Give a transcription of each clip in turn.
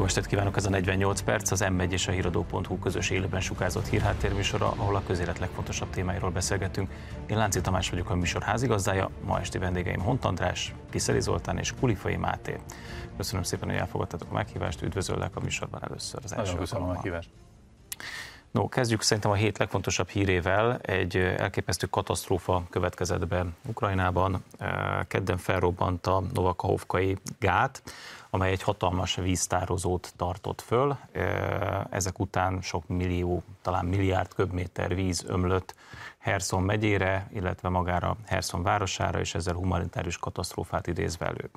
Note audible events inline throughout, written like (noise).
Jó estét kívánok, ez a 48 perc, az M1 és a híradó.hu közös élőben sugázott hírháttérműsora, ahol a közélet legfontosabb témáiról beszélgetünk. Én Lánci Tamás vagyok a műsor házigazdája, ma esti vendégeim Hont András, Kiszeli Zoltán és Kulifai Máté. Köszönöm szépen, hogy elfogadtatok a meghívást, üdvözöllek a műsorban először az első köszönöm a meghívást. No, kezdjük szerintem a hét legfontosabb hírével. Egy elképesztő katasztrófa következett be Ukrajnában. Kedden felrobbant a Novakahovkai gát, amely egy hatalmas víztározót tartott föl. Ezek után sok millió, talán milliárd köbméter víz ömlött Herson megyére, illetve magára Herson városára, és ezzel humanitárius katasztrófát idézve elő.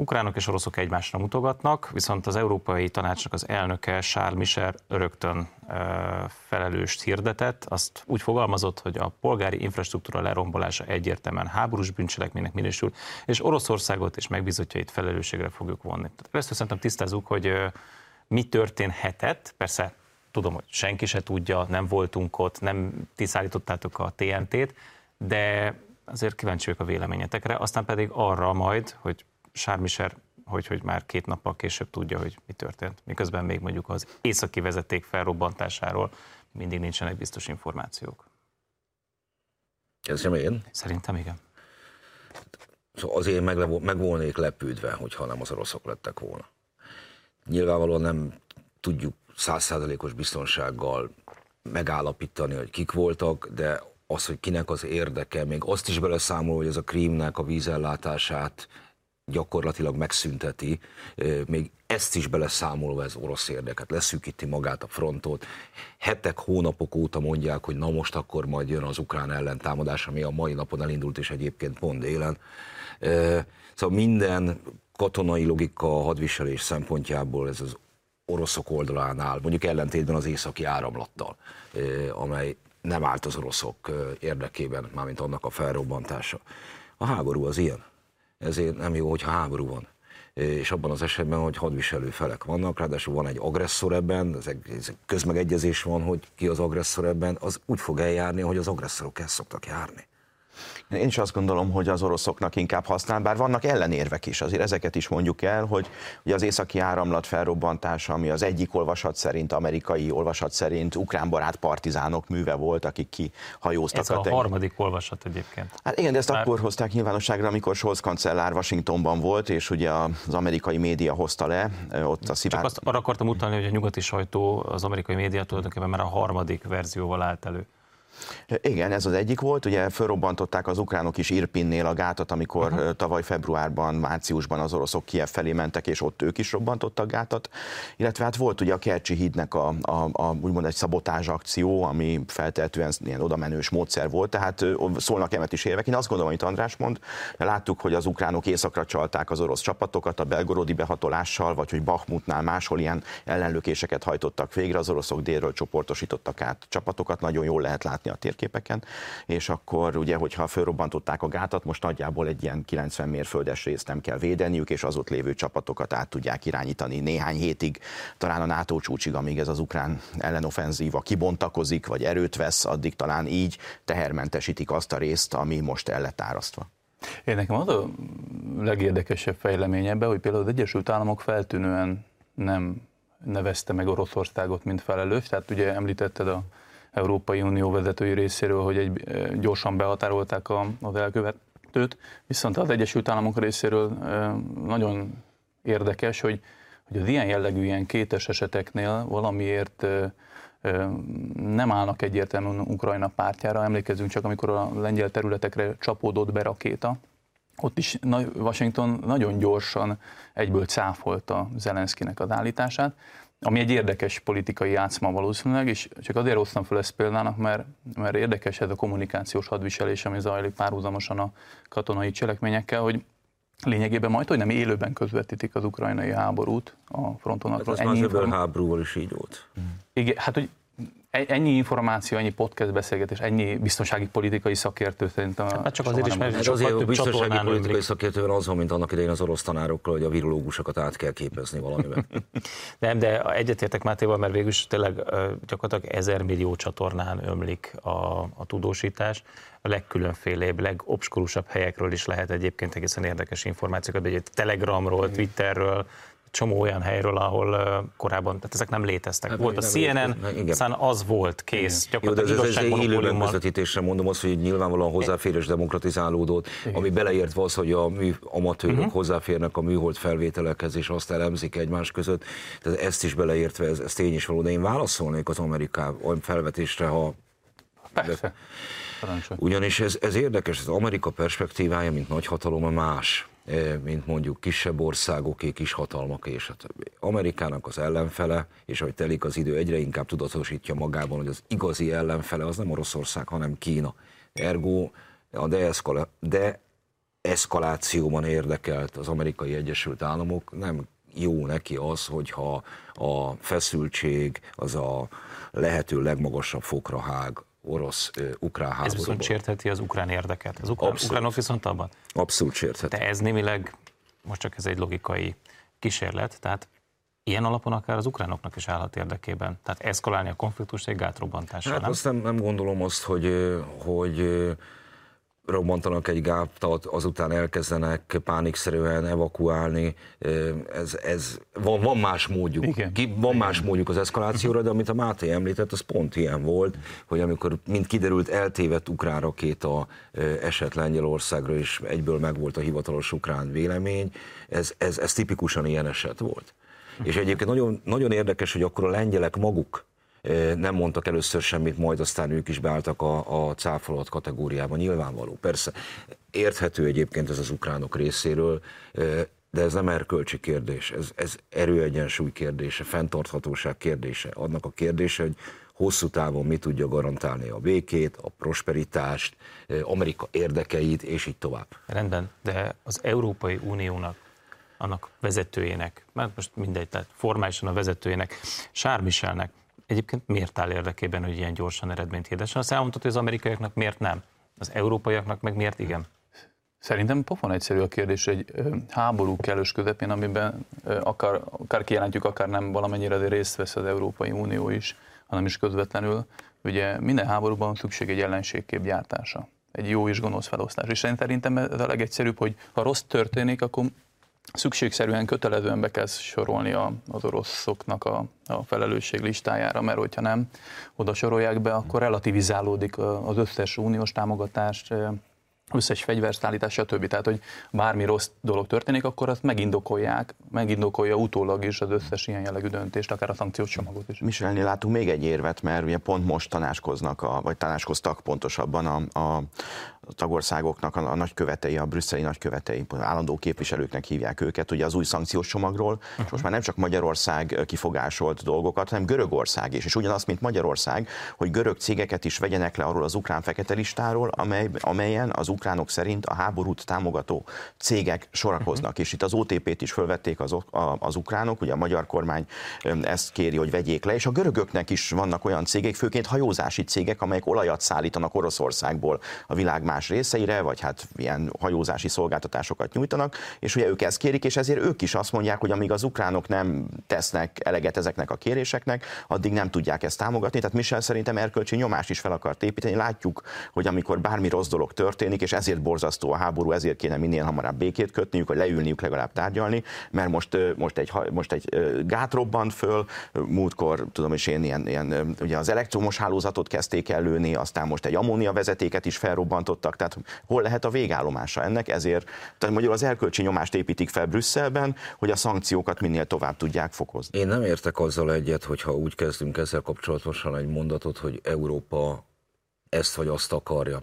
Ukránok és oroszok egymásra mutogatnak, viszont az Európai Tanácsnak az elnöke Charles Michel rögtön felelőst hirdetett, azt úgy fogalmazott, hogy a polgári infrastruktúra lerombolása egyértelműen háborús bűncselekménynek minősül, és Oroszországot és megbizotjait felelősségre fogjuk vonni. Tehát először szerintem tisztázzuk, hogy mi történhetett, persze tudom, hogy senki se tudja, nem voltunk ott, nem ti szállítottátok a TNT-t, de azért kíváncsi vagyok a véleményetekre, aztán pedig arra majd, hogy Sármiser, hogy, hogy már két nappal később tudja, hogy mi történt. Miközben még mondjuk az északi vezeték felrobbantásáról mindig nincsenek biztos információk. Kezdjem én? Szerintem igen. Szóval azért meg, meg volnék lepődve, hogyha nem az oroszok lettek volna. Nyilvánvalóan nem tudjuk százszázalékos biztonsággal megállapítani, hogy kik voltak, de az, hogy kinek az érdeke, még azt is beleszámol, hogy ez a krímnek a vízellátását gyakorlatilag megszünteti, még ezt is beleszámolva ez orosz érdeket, leszűkíti magát a frontot. Hetek, hónapok óta mondják, hogy na most akkor majd jön az ukrán ellentámadás, ami a mai napon elindult, és egyébként pont délen. Szóval minden katonai logika, hadviselés szempontjából ez az oroszok oldalán áll, mondjuk ellentétben az északi áramlattal, amely nem állt az oroszok érdekében, mármint annak a felrobbantása. A háború az ilyen ezért nem jó, hogyha háború van és abban az esetben, hogy hadviselő felek vannak, ráadásul van egy agresszor ebben, ez közmegegyezés van, hogy ki az agresszor ebben, az úgy fog eljárni, hogy az agresszorok el szoktak járni. Én is azt gondolom, hogy az oroszoknak inkább használ, bár vannak ellenérvek is, azért ezeket is mondjuk el, hogy ugye az északi áramlat felrobbantása, ami az egyik olvasat szerint, amerikai olvasat szerint ukrán-barát partizánok műve volt, akik kihajóztak. Ez a, a harmadik olvasat egyébként. Hát igen, de ezt Már... akkor hozták nyilvánosságra, amikor Scholz kancellár Washingtonban volt, és ugye az amerikai média hozta le ott a szivár... Csak azt arra akartam utalni, hogy a nyugati sajtó, az amerikai média tulajdonképpen már a harmadik verzióval állt elő. Igen, ez az egyik volt. Ugye felrobbantották az ukránok is Irpinnél a gátat, amikor uh-huh. tavaly februárban, márciusban az oroszok Kiev felé mentek, és ott ők is robbantottak gátat. Illetve hát volt ugye a Kercsi hídnek a, a, a úgymond egy szabotázs akció, ami feltehetően ilyen odamenős módszer volt, tehát szólnak emet is érvek. Én azt gondolom, amit András mond, láttuk, hogy az ukránok északra csalták az orosz csapatokat a belgorodi behatolással, vagy hogy Bakhmutnál máshol ilyen ellenlökéseket hajtottak végre, az oroszok délről csoportosítottak át csapatokat, nagyon jól lehet látni a térképeken, és akkor ugye, hogyha felrobbantották a gátat, most nagyjából egy ilyen 90 mérföldes részt nem kell védeniük, és az ott lévő csapatokat át tudják irányítani néhány hétig, talán a NATO csúcsig, amíg ez az ukrán ellenofenzíva kibontakozik, vagy erőt vesz, addig talán így tehermentesítik azt a részt, ami most el lett árasztva. Én nekem az a legérdekesebb fejlemény ebben, hogy például az Egyesült Államok feltűnően nem nevezte meg Oroszországot, mint felelős. Tehát ugye említetted a Európai Unió vezetői részéről, hogy egy, gyorsan behatárolták a, az elkövetőt, viszont az Egyesült Államok részéről nagyon érdekes, hogy, hogy az ilyen jellegű, ilyen kétes eseteknél valamiért nem állnak egyértelműen Ukrajna pártjára. Emlékezzünk csak, amikor a lengyel területekre csapódott be rakéta, ott is Washington nagyon gyorsan egyből cáfolta Zelenszkinek az állítását, ami egy érdekes politikai játszma valószínűleg, és csak azért hoztam fel ezt példának, mert, mert érdekes ez a kommunikációs hadviselés, ami zajlik párhuzamosan a katonai cselekményekkel, hogy lényegében majd, hogy nem élőben közvetítik az ukrajnai háborút a fronton. Hát az már háborúval is így volt. Igen, hát hogy ennyi információ, ennyi podcast beszélgetés, ennyi biztonsági politikai szakértő szerintem. Hát csak azért is, mert hát azért a biztonsági politikai szakértő az van, mint annak idején az orosz tanárokkal, hogy a virológusokat át kell képezni valamiben. (laughs) Nem, de egyetértek Mátéval, mert végül is tényleg gyakorlatilag ezer millió csatornán ömlik a, a tudósítás. A legkülönfélébb, legobskurusabb helyekről is lehet egyébként egészen érdekes információkat, egy Telegramról, Twitterről, csomó olyan helyről, ahol korábban, tehát ezek nem léteztek. Hát, volt a CNN, aztán az volt, kész. Jó, de ez, ez egy élő mondom azt, hogy nyilvánvalóan hozzáférés demokratizálódott, ami beleért az, hogy a mű amatőrök uh-huh. hozzáférnek a műhold felvételekhez, és azt elemzik egymás között. Tehát ezt is beleértve, ez, ez tény is való. De én válaszolnék az Amerikában felvetésre, ha Persze. Ugyanis ez, ez érdekes, az Amerika perspektívája, mint nagyhatalom, más, eh, mint mondjuk kisebb országoké, kis hatalmak és a többi. Amerikának az ellenfele, és ahogy telik az idő, egyre inkább tudatosítja magában, hogy az igazi ellenfele az nem Oroszország, hanem Kína. Ergo a deeszkala, de eszkalációban érdekelt az amerikai Egyesült Államok, nem jó neki az, hogyha a feszültség az a lehető legmagasabb fokra hág orosz-ukrán háborúban. Ez viszont sértheti az ukrán érdeket. Az ukrán, ukránok viszont abban? Abszolút sértheti. De ez némileg, most csak ez egy logikai kísérlet, tehát ilyen alapon akár az ukránoknak is állhat érdekében. Tehát eszkalálni a konfliktust egy gátrobbantással, hát nem? azt nem, nem gondolom azt, hogy, hogy robbantanak egy gátat, azután elkezdenek pánikszerűen evakuálni. Ez, ez, van, van más módjuk. Igen. Van más módjuk az eszkalációra, de amit a Máté említett, az pont ilyen volt, hogy amikor, mint kiderült, eltévedt ukrán rakéta esett Lengyelországra, és egyből megvolt a hivatalos ukrán vélemény, ez, ez, ez tipikusan ilyen eset volt. És egyébként nagyon, nagyon érdekes, hogy akkor a lengyelek maguk nem mondtak először semmit, majd aztán ők is beálltak a, a cáfolat kategóriában, nyilvánvaló. Persze érthető egyébként ez az ukránok részéről, de ez nem erkölcsi kérdés, ez, ez erőegyensúly kérdése, fenntarthatóság kérdése, annak a kérdése, hogy hosszú távon mi tudja garantálni a békét, a prosperitást, Amerika érdekeit, és így tovább. Rendben, de az Európai Uniónak, annak vezetőjének, mert most mindegy, tehát formálisan a vezetőjének, Sármiselnek egyébként miért áll érdekében, hogy ilyen gyorsan eredményt hirdessen? Azt elmondtad, hogy az amerikaiaknak miért nem? Az európaiaknak meg miért igen? Szerintem pofon egyszerű a kérdés, egy háború kellős közepén, amiben akár, akár kijelentjük, akár nem valamennyire részt vesz az Európai Unió is, hanem is közvetlenül. Ugye minden háborúban szükség egy ellenségkép gyártása, egy jó és gonosz felosztás. És szerintem ez a legegyszerűbb, hogy ha rossz történik, akkor szükségszerűen kötelezően be kell sorolni a, az oroszoknak a, a felelősség listájára, mert hogyha nem oda sorolják be, akkor relativizálódik az összes uniós támogatást, összes fegyverszállítás, stb. Tehát, hogy bármi rossz dolog történik, akkor azt megindokolják, megindokolja utólag is az összes ilyen jellegű döntést, akár a szankciós csomagot is. Michelnél látunk még egy érvet, mert ugye pont most tanácskoznak, a, vagy tanácskoztak pontosabban a, a, tagországoknak a, a nagykövetei, a brüsszeli nagykövetei, állandó képviselőknek hívják őket, ugye az új szankciós csomagról, uh-huh. és most már nem csak Magyarország kifogásolt dolgokat, hanem Görögország is, és ugyanaz, mint Magyarország, hogy görög cégeket is vegyenek le arról az ukrán fekete listáról, amely, amelyen az ukránok szerint a háborút támogató cégek sorakoznak, uh-huh. és itt az OTP-t is fölvették az, a, az ukránok, ugye a magyar kormány ezt kéri, hogy vegyék le, és a görögöknek is vannak olyan cégek, főként hajózási cégek, amelyek olajat szállítanak Oroszországból a világ más részeire, vagy hát ilyen hajózási szolgáltatásokat nyújtanak, és ugye ők ezt kérik, és ezért ők is azt mondják, hogy amíg az ukránok nem tesznek eleget ezeknek a kéréseknek, addig nem tudják ezt támogatni. Tehát Michel szerintem erkölcsi nyomást is fel akart építeni. Látjuk, hogy amikor bármi rossz dolog történik, és ezért borzasztó a háború, ezért kéne minél hamarabb békét kötniük, vagy leülniük legalább tárgyalni, mert most, most egy, most egy gát robbant föl, múltkor tudom is én ilyen, ilyen, ugye az elektromos hálózatot kezdték előni, aztán most egy ammónia vezetéket is felrobbantottak, voltak. Tehát hol lehet a végállomása ennek? Ezért tehát mondjuk az erkölcsi nyomást építik fel Brüsszelben, hogy a szankciókat minél tovább tudják fokozni. Én nem értek azzal egyet, hogyha úgy kezdünk ezzel kapcsolatosan egy mondatot, hogy Európa ezt vagy azt akarja.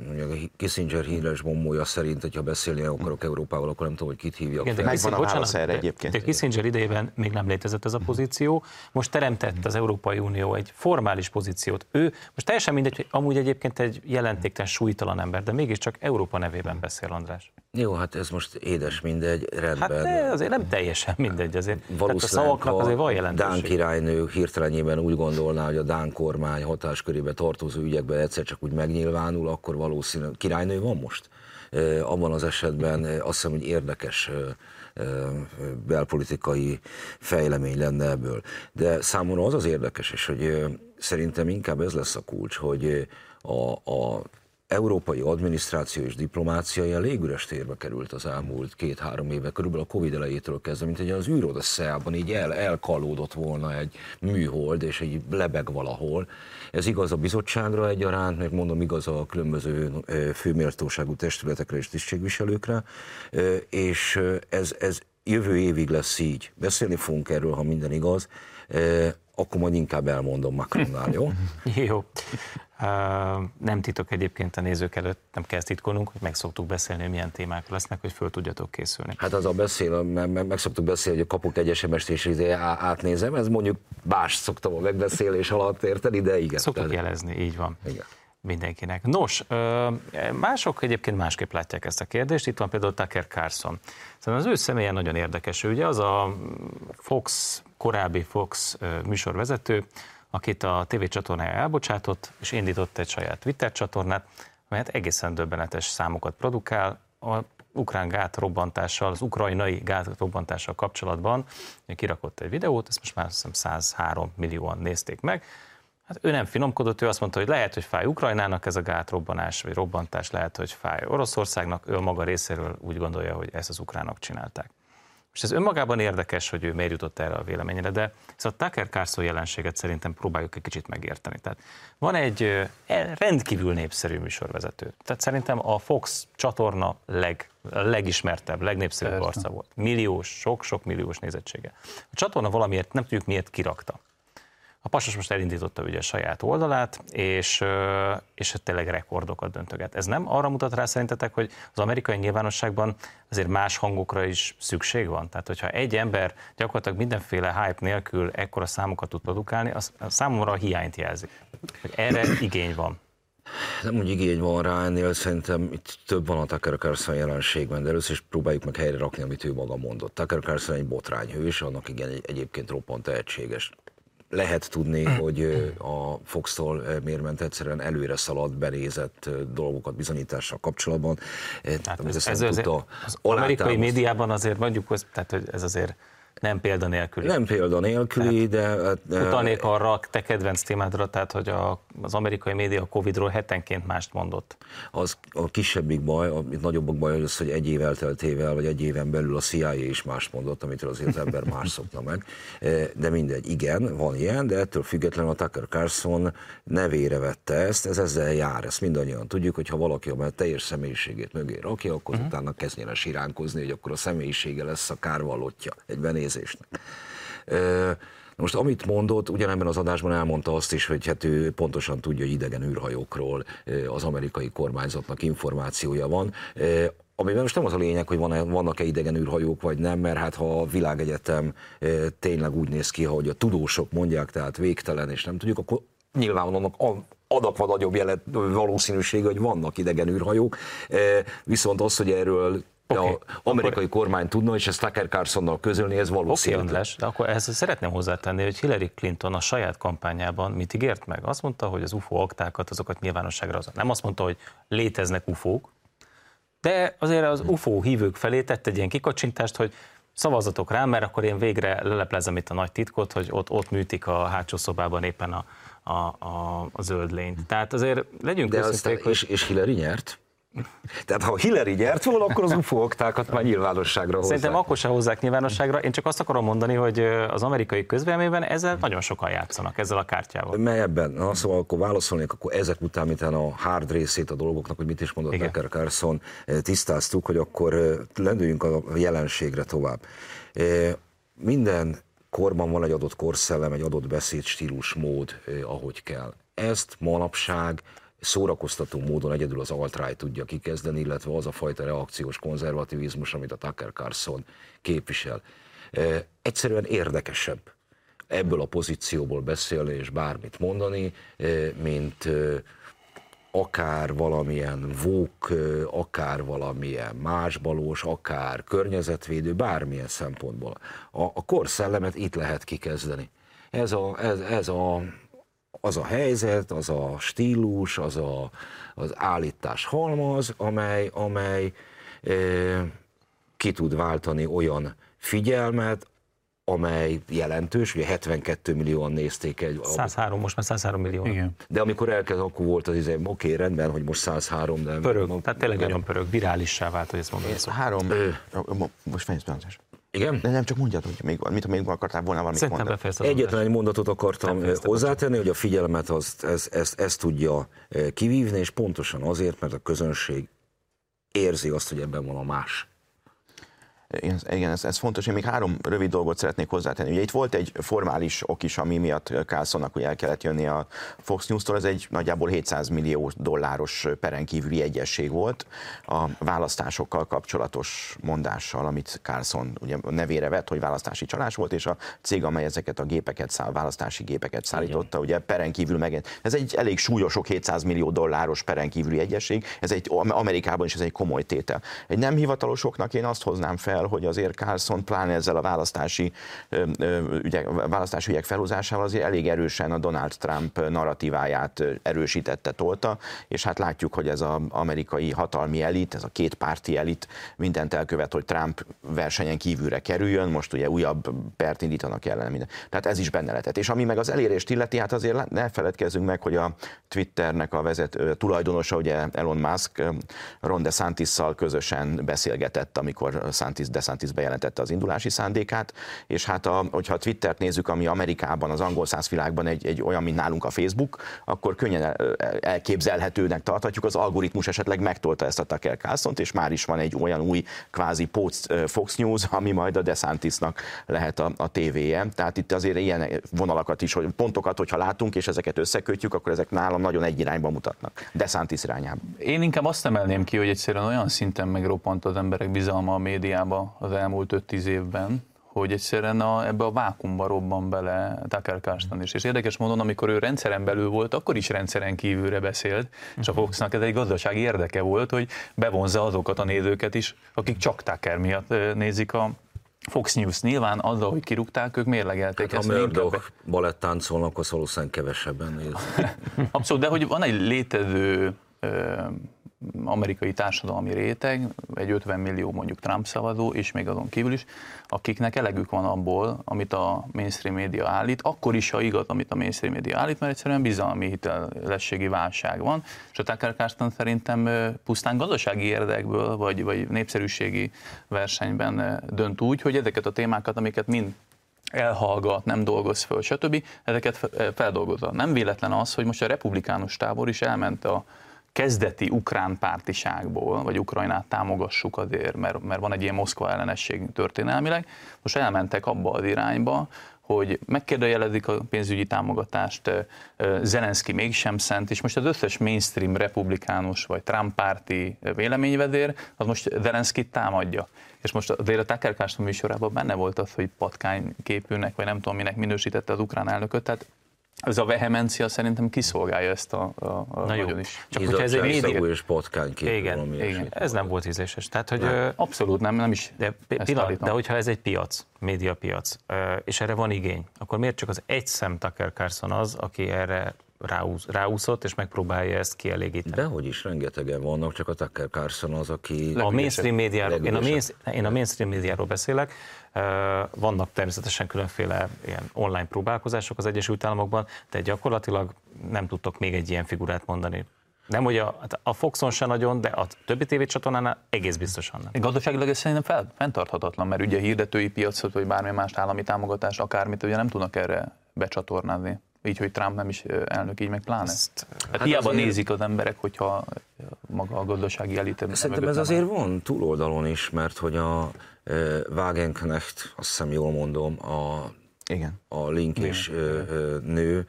Kissinger híres bombója szerint, hogyha beszélni akarok Európával, akkor nem tudom, hogy kit hívjak Igen, fel. Megvan a válasz erre egyébként. De Kissinger idejében még nem létezett ez a pozíció, most teremtett az Európai Unió egy formális pozíciót. Ő most teljesen mindegy, hogy amúgy egyébként egy jelentéktelen súlytalan ember, de mégiscsak Európa nevében beszél András. Jó, hát ez most édes mindegy, rendben. Hát de azért nem teljesen mindegy, azért. Valószínűleg a szavaknak azért van jelentőség. Dán királynő hirtelenjében úgy gondolná, hogy a Dán kormány hatáskörébe tartozó ügyekben egyszer csak úgy megnyilvánul, akkor valószínűleg királynő van most. Abban az esetben azt hiszem, hogy érdekes belpolitikai fejlemény lenne ebből. De számomra az az érdekes, és hogy szerintem inkább ez lesz a kulcs, hogy a, a európai adminisztráció és diplomácia ilyen légüres térbe került az elmúlt két-három éve, körülbelül a Covid elejétől kezdve, mint egy az űrodasszában így el, elkalódott volna egy műhold, és egy lebeg valahol. Ez igaz a bizottságra egyaránt, meg mondom igaz a különböző főméltóságú testületekre és tisztségviselőkre, és ez, ez jövő évig lesz így. Beszélni fogunk erről, ha minden igaz, akkor majd inkább elmondom Macronnál, jó? (laughs) jó. Nem titok egyébként a nézők előtt, nem kell titkolnunk, hogy meg szoktuk beszélni, hogy milyen témák lesznek, hogy föl tudjatok készülni. Hát az a beszél, meg, meg szoktuk beszélni, hogy kapok egy SMS-t és izé átnézem, ez mondjuk más szoktam a megbeszélés alatt érteni, de igen. Szoktuk jelezni, így van. Igen mindenkinek. Nos, mások egyébként másképp látják ezt a kérdést. Itt van például Tucker Carlson. Szerintem az ő személye nagyon érdekes. Ő ugye az a Fox, korábbi Fox műsorvezető, akit a TV csatornája elbocsátott, és indított egy saját Twitter csatornát, amelyet egészen döbbenetes számokat produkál. A ukrán gátrobbantással, az ukrajnai gátrobbantással kapcsolatban kirakott egy videót, ezt most már hiszem 103 millióan nézték meg, Hát ő nem finomkodott, ő azt mondta, hogy lehet, hogy fáj Ukrajnának ez a gátrobbanás, vagy robbantás, lehet, hogy fáj Oroszországnak, ő maga részéről úgy gondolja, hogy ezt az ukránok csinálták. És ez önmagában érdekes, hogy ő miért jutott erre a véleményre, de ez a Tucker Carlson jelenséget szerintem próbáljuk egy kicsit megérteni. Tehát van egy e, rendkívül népszerű műsorvezető. Tehát szerintem a Fox csatorna leg, legismertebb, legnépszerűbb arca volt. Milliós, sok-sok milliós nézettsége. A csatorna valamiért nem tudjuk miért kirakta. A Pasos most elindította ugye a saját oldalát, és, és tényleg rekordokat döntöget. Ez nem arra mutat rá szerintetek, hogy az amerikai nyilvánosságban azért más hangokra is szükség van? Tehát, hogyha egy ember gyakorlatilag mindenféle hype nélkül ekkora számokat tud produkálni, az számomra a hiányt jelzi. Hogy erre igény van. Nem úgy igény van rá, ennél szerintem itt több van a Tucker Carlson jelenségben, de először is próbáljuk meg helyre rakni, amit ő maga mondott. Tucker Carlson egy botrányhős, annak igen egyébként roppant tehetséges lehet tudni, hogy a Fox-tól miért ment egyszerűen előre szaladt, benézett dolgokat bizonyítással kapcsolatban. Hát ez, ez az, az amerikai médiában azért mondjuk, tehát hogy ez azért nem példanélküli. Nem példanélküli, de... Hát, utalnék arra te kedvenc témádra, tehát hogy a, az amerikai média a Covid-ról hetenként mást mondott. Az a kisebbik baj, a nagyobbak baj az, hogy egy év elteltével, vagy egy éven belül a CIA is mást mondott, amitől azért az ember más szokta meg. De mindegy, igen, van ilyen, de ettől függetlenül a Tucker Carlson nevére vette ezt, ez ezzel jár, ezt mindannyian tudjuk, hogy ha valaki a teljes személyiségét mögé rakja, akkor uh-huh. utána kezdjen el siránkozni, hogy akkor a személyisége lesz a kárvallottja egy nézésnek. Most amit mondott, ugyanebben az adásban elmondta azt is, hogy hát ő pontosan tudja, hogy idegen űrhajókról az amerikai kormányzatnak információja van. Amiben most nem az a lényeg, hogy vannak-e idegen űrhajók, vagy nem, mert hát ha a világegyetem tényleg úgy néz ki, hogy a tudósok mondják, tehát végtelen, és nem tudjuk, akkor nyilvánvalóan adat van nagyobb jelet, valószínűség, hogy vannak idegen űrhajók, viszont az, hogy erről Okay. A amerikai akkor... kormány tudna, és ezt Tucker Carlsonnal közölni, ez valószínű. Okay, de akkor ehhez szeretném hozzátenni, hogy Hillary Clinton a saját kampányában mit ígért meg? Azt mondta, hogy az UFO aktákat, azokat nyilvánosságra az. Nem azt mondta, hogy léteznek UFO-k, de azért az UFO hívők felé tett egy ilyen kikacsintást, hogy szavazatok rám, mert akkor én végre leleplezem itt a nagy titkot, hogy ott, ott műtik a hátsó szobában éppen a, a, a, a zöld lényt. Tehát azért legyünk De aztán, hogy... és, és Hillary nyert? Tehát ha Hillary nyert volna, akkor az UFO oktákat már nyilvánosságra hozzák. Szerintem akkor se hozzák nyilvánosságra. Én csak azt akarom mondani, hogy az amerikai közvéleményben ezzel nagyon sokan játszanak, ezzel a kártyával. Mely ebben? Na, szóval akkor válaszolnék, akkor ezek után, mint a hard részét a dolgoknak, hogy mit is mondott Becker Carson, tisztáztuk, hogy akkor lendüljünk a jelenségre tovább. Minden korban van egy adott korszellem, egy adott beszédstílus, mód, ahogy kell. Ezt manapság szórakoztató módon egyedül az alt tudja kikezdeni, illetve az a fajta reakciós konzervativizmus, amit a Tucker Carlson képvisel. Egyszerűen érdekesebb ebből a pozícióból beszélni és bármit mondani, mint akár valamilyen vók, akár valamilyen másbalós, akár környezetvédő, bármilyen szempontból. A, a korszellemet itt lehet kikezdeni. Ez a, ez, ez a az a helyzet, az a stílus, az a, az állítás halmaz, amely, amely e, ki tud váltani olyan figyelmet, amely jelentős, ugye 72 millióan nézték egy... 103, most már 103 millió. Igen. De amikor elkezd, akkor volt az izé, oké, rendben, hogy most 103, de... Pörög, nem, tehát tényleg nagyon pörög, virálissá vált, hogy ezt mondom. Szóval. Három, most fejezd be, András. Igen? De nem csak mondjad, hogy még, mit még akartál volna valamit Szerintem mondani. Egyetlen egy mondatot akartam Befejezted, hozzátenni, hogy a figyelmet azt, ez, ez, ez tudja eh, kivívni, és pontosan azért, mert a közönség érzi azt, hogy ebben van a más. Igen, ez, ez fontos. Én még három rövid dolgot szeretnék hozzátenni. Ugye itt volt egy formális ok is, ami miatt Carlsonnak ugye el kellett jönni a Fox News-tól. Ez egy nagyjából 700 millió dolláros peren kívüli egyesség volt a választásokkal kapcsolatos mondással, amit Carlson ugye nevére vett, hogy választási csalás volt, és a cég, amely ezeket a gépeket, száll, választási gépeket szállította, ugye peren kívül meg. Ez egy elég súlyos ok, 700 millió dolláros peren kívüli egyesség. Ez egy Amerikában is ez egy komoly tétel. Egy nem hivatalosoknak én azt hoznám fel, hogy azért Carlson pláne ezzel a választási, ügyek, választási ügyek felhúzásával azért elég erősen a Donald Trump narratíváját erősítette, tolta, és hát látjuk, hogy ez az amerikai hatalmi elit, ez a két párti elit mindent elkövet, hogy Trump versenyen kívülre kerüljön, most ugye újabb pert indítanak ellene minden. Tehát ez is benne lehetett. És ami meg az elérést illeti, hát azért ne feledkezzünk meg, hogy a Twitternek a vezet, tulajdonosa, ugye Elon Musk, Ron DeSantis-szal közösen beszélgetett, amikor Santis DeSantis bejelentette az indulási szándékát, és hát a, hogyha a Twittert nézzük, ami Amerikában, az angol száz világban egy, egy olyan, mint nálunk a Facebook, akkor könnyen elképzelhetőnek tarthatjuk, az algoritmus esetleg megtolta ezt a Tucker carlson és már is van egy olyan új kvázi Fox News, ami majd a DeSantisnak lehet a, a tévéje. Tehát itt azért ilyen vonalakat is, hogy pontokat, hogyha látunk, és ezeket összekötjük, akkor ezek nálam nagyon egy irányba mutatnak. DeSantis irányába. Én inkább azt emelném ki, hogy egyszerűen olyan szinten megroppant az emberek bizalma a médiába az elmúlt 5-10 évben, hogy egyszerűen a, ebbe a vákumba robban bele Tucker Carlson is. És érdekes módon, amikor ő rendszeren belül volt, akkor is rendszeren kívülre beszélt, és a Foxnak ez egy gazdasági érdeke volt, hogy bevonza azokat a nézőket is, akik csak Tucker miatt nézik a Fox News. Nyilván azzal, hogy kirúgták, ők mérlegelték hát, ezt. Ha Murdoch balett táncolnak, az valószínűleg kevesebben néz. (laughs) Abszolút, de hogy van egy létező amerikai társadalmi réteg, egy 50 millió mondjuk Trump szavazó, és még azon kívül is, akiknek elegük van abból, amit a mainstream média állít, akkor is, ha igaz, amit a mainstream média állít, mert egyszerűen bizalmi hitelességi válság van, és a Tucker Carlson szerintem pusztán gazdasági érdekből, vagy, vagy népszerűségi versenyben dönt úgy, hogy ezeket a témákat, amiket mind elhallgat, nem dolgoz föl, stb. Ezeket feldolgozza. Nem véletlen az, hogy most a republikánus tábor is elment a kezdeti ukrán pártiságból, vagy Ukrajnát támogassuk azért, mert, mert van egy ilyen Moszkva ellenesség történelmileg, most elmentek abba az irányba, hogy megkérdőjelezik a pénzügyi támogatást, Zelenszky mégsem szent, és most az összes mainstream republikánus vagy Trump párti véleményvezér, az most Zelenszky támadja. És most a Tucker Carlson műsorában benne volt az, hogy patkány képűnek, vagy nem tudom minek minősítette az ukrán elnököt, tehát ez a vehemencia szerintem kiszolgálja ezt a, a, a Na nagyon is. Csak hogyha ez egy média... és patkány igen, igen. ez nem volt ízléses. Tehát, hogy, nem. Abszolút nem, nem is de, pillanat, de hogyha ez egy piac, médiapiac, és erre van igény, akkor miért csak az egy szem Tucker Carlson az, aki erre ráúsz, ráúszott, és megpróbálja ezt kielégíteni. Dehogy is, rengetegen vannak, csak a Tucker Carlson az, aki... A mainstream médiáról, én a, mainstream, én a mainstream médiáról beszélek, vannak természetesen különféle ilyen online próbálkozások az Egyesült Államokban, de gyakorlatilag nem tudtok még egy ilyen figurát mondani. Nem, hogy a, hát a Foxon se nagyon, de a többi tévécsatornánál egész biztosan nem. Gazdaságilag ez szerintem fel, fenntarthatatlan, mert ugye hirdetői piacot, vagy bármilyen más állami támogatást, akármit, ugye nem tudnak erre becsatornázni. Így, hogy Trump nem is elnök, így meg pláne. Ezt, hát, hát hiába azért... nézik az emberek, hogyha maga a gazdasági elit. Szerintem ez azért van túloldalon is, mert hogy a Wagenknecht, azt hiszem jól mondom, a, Igen. a Link és nő,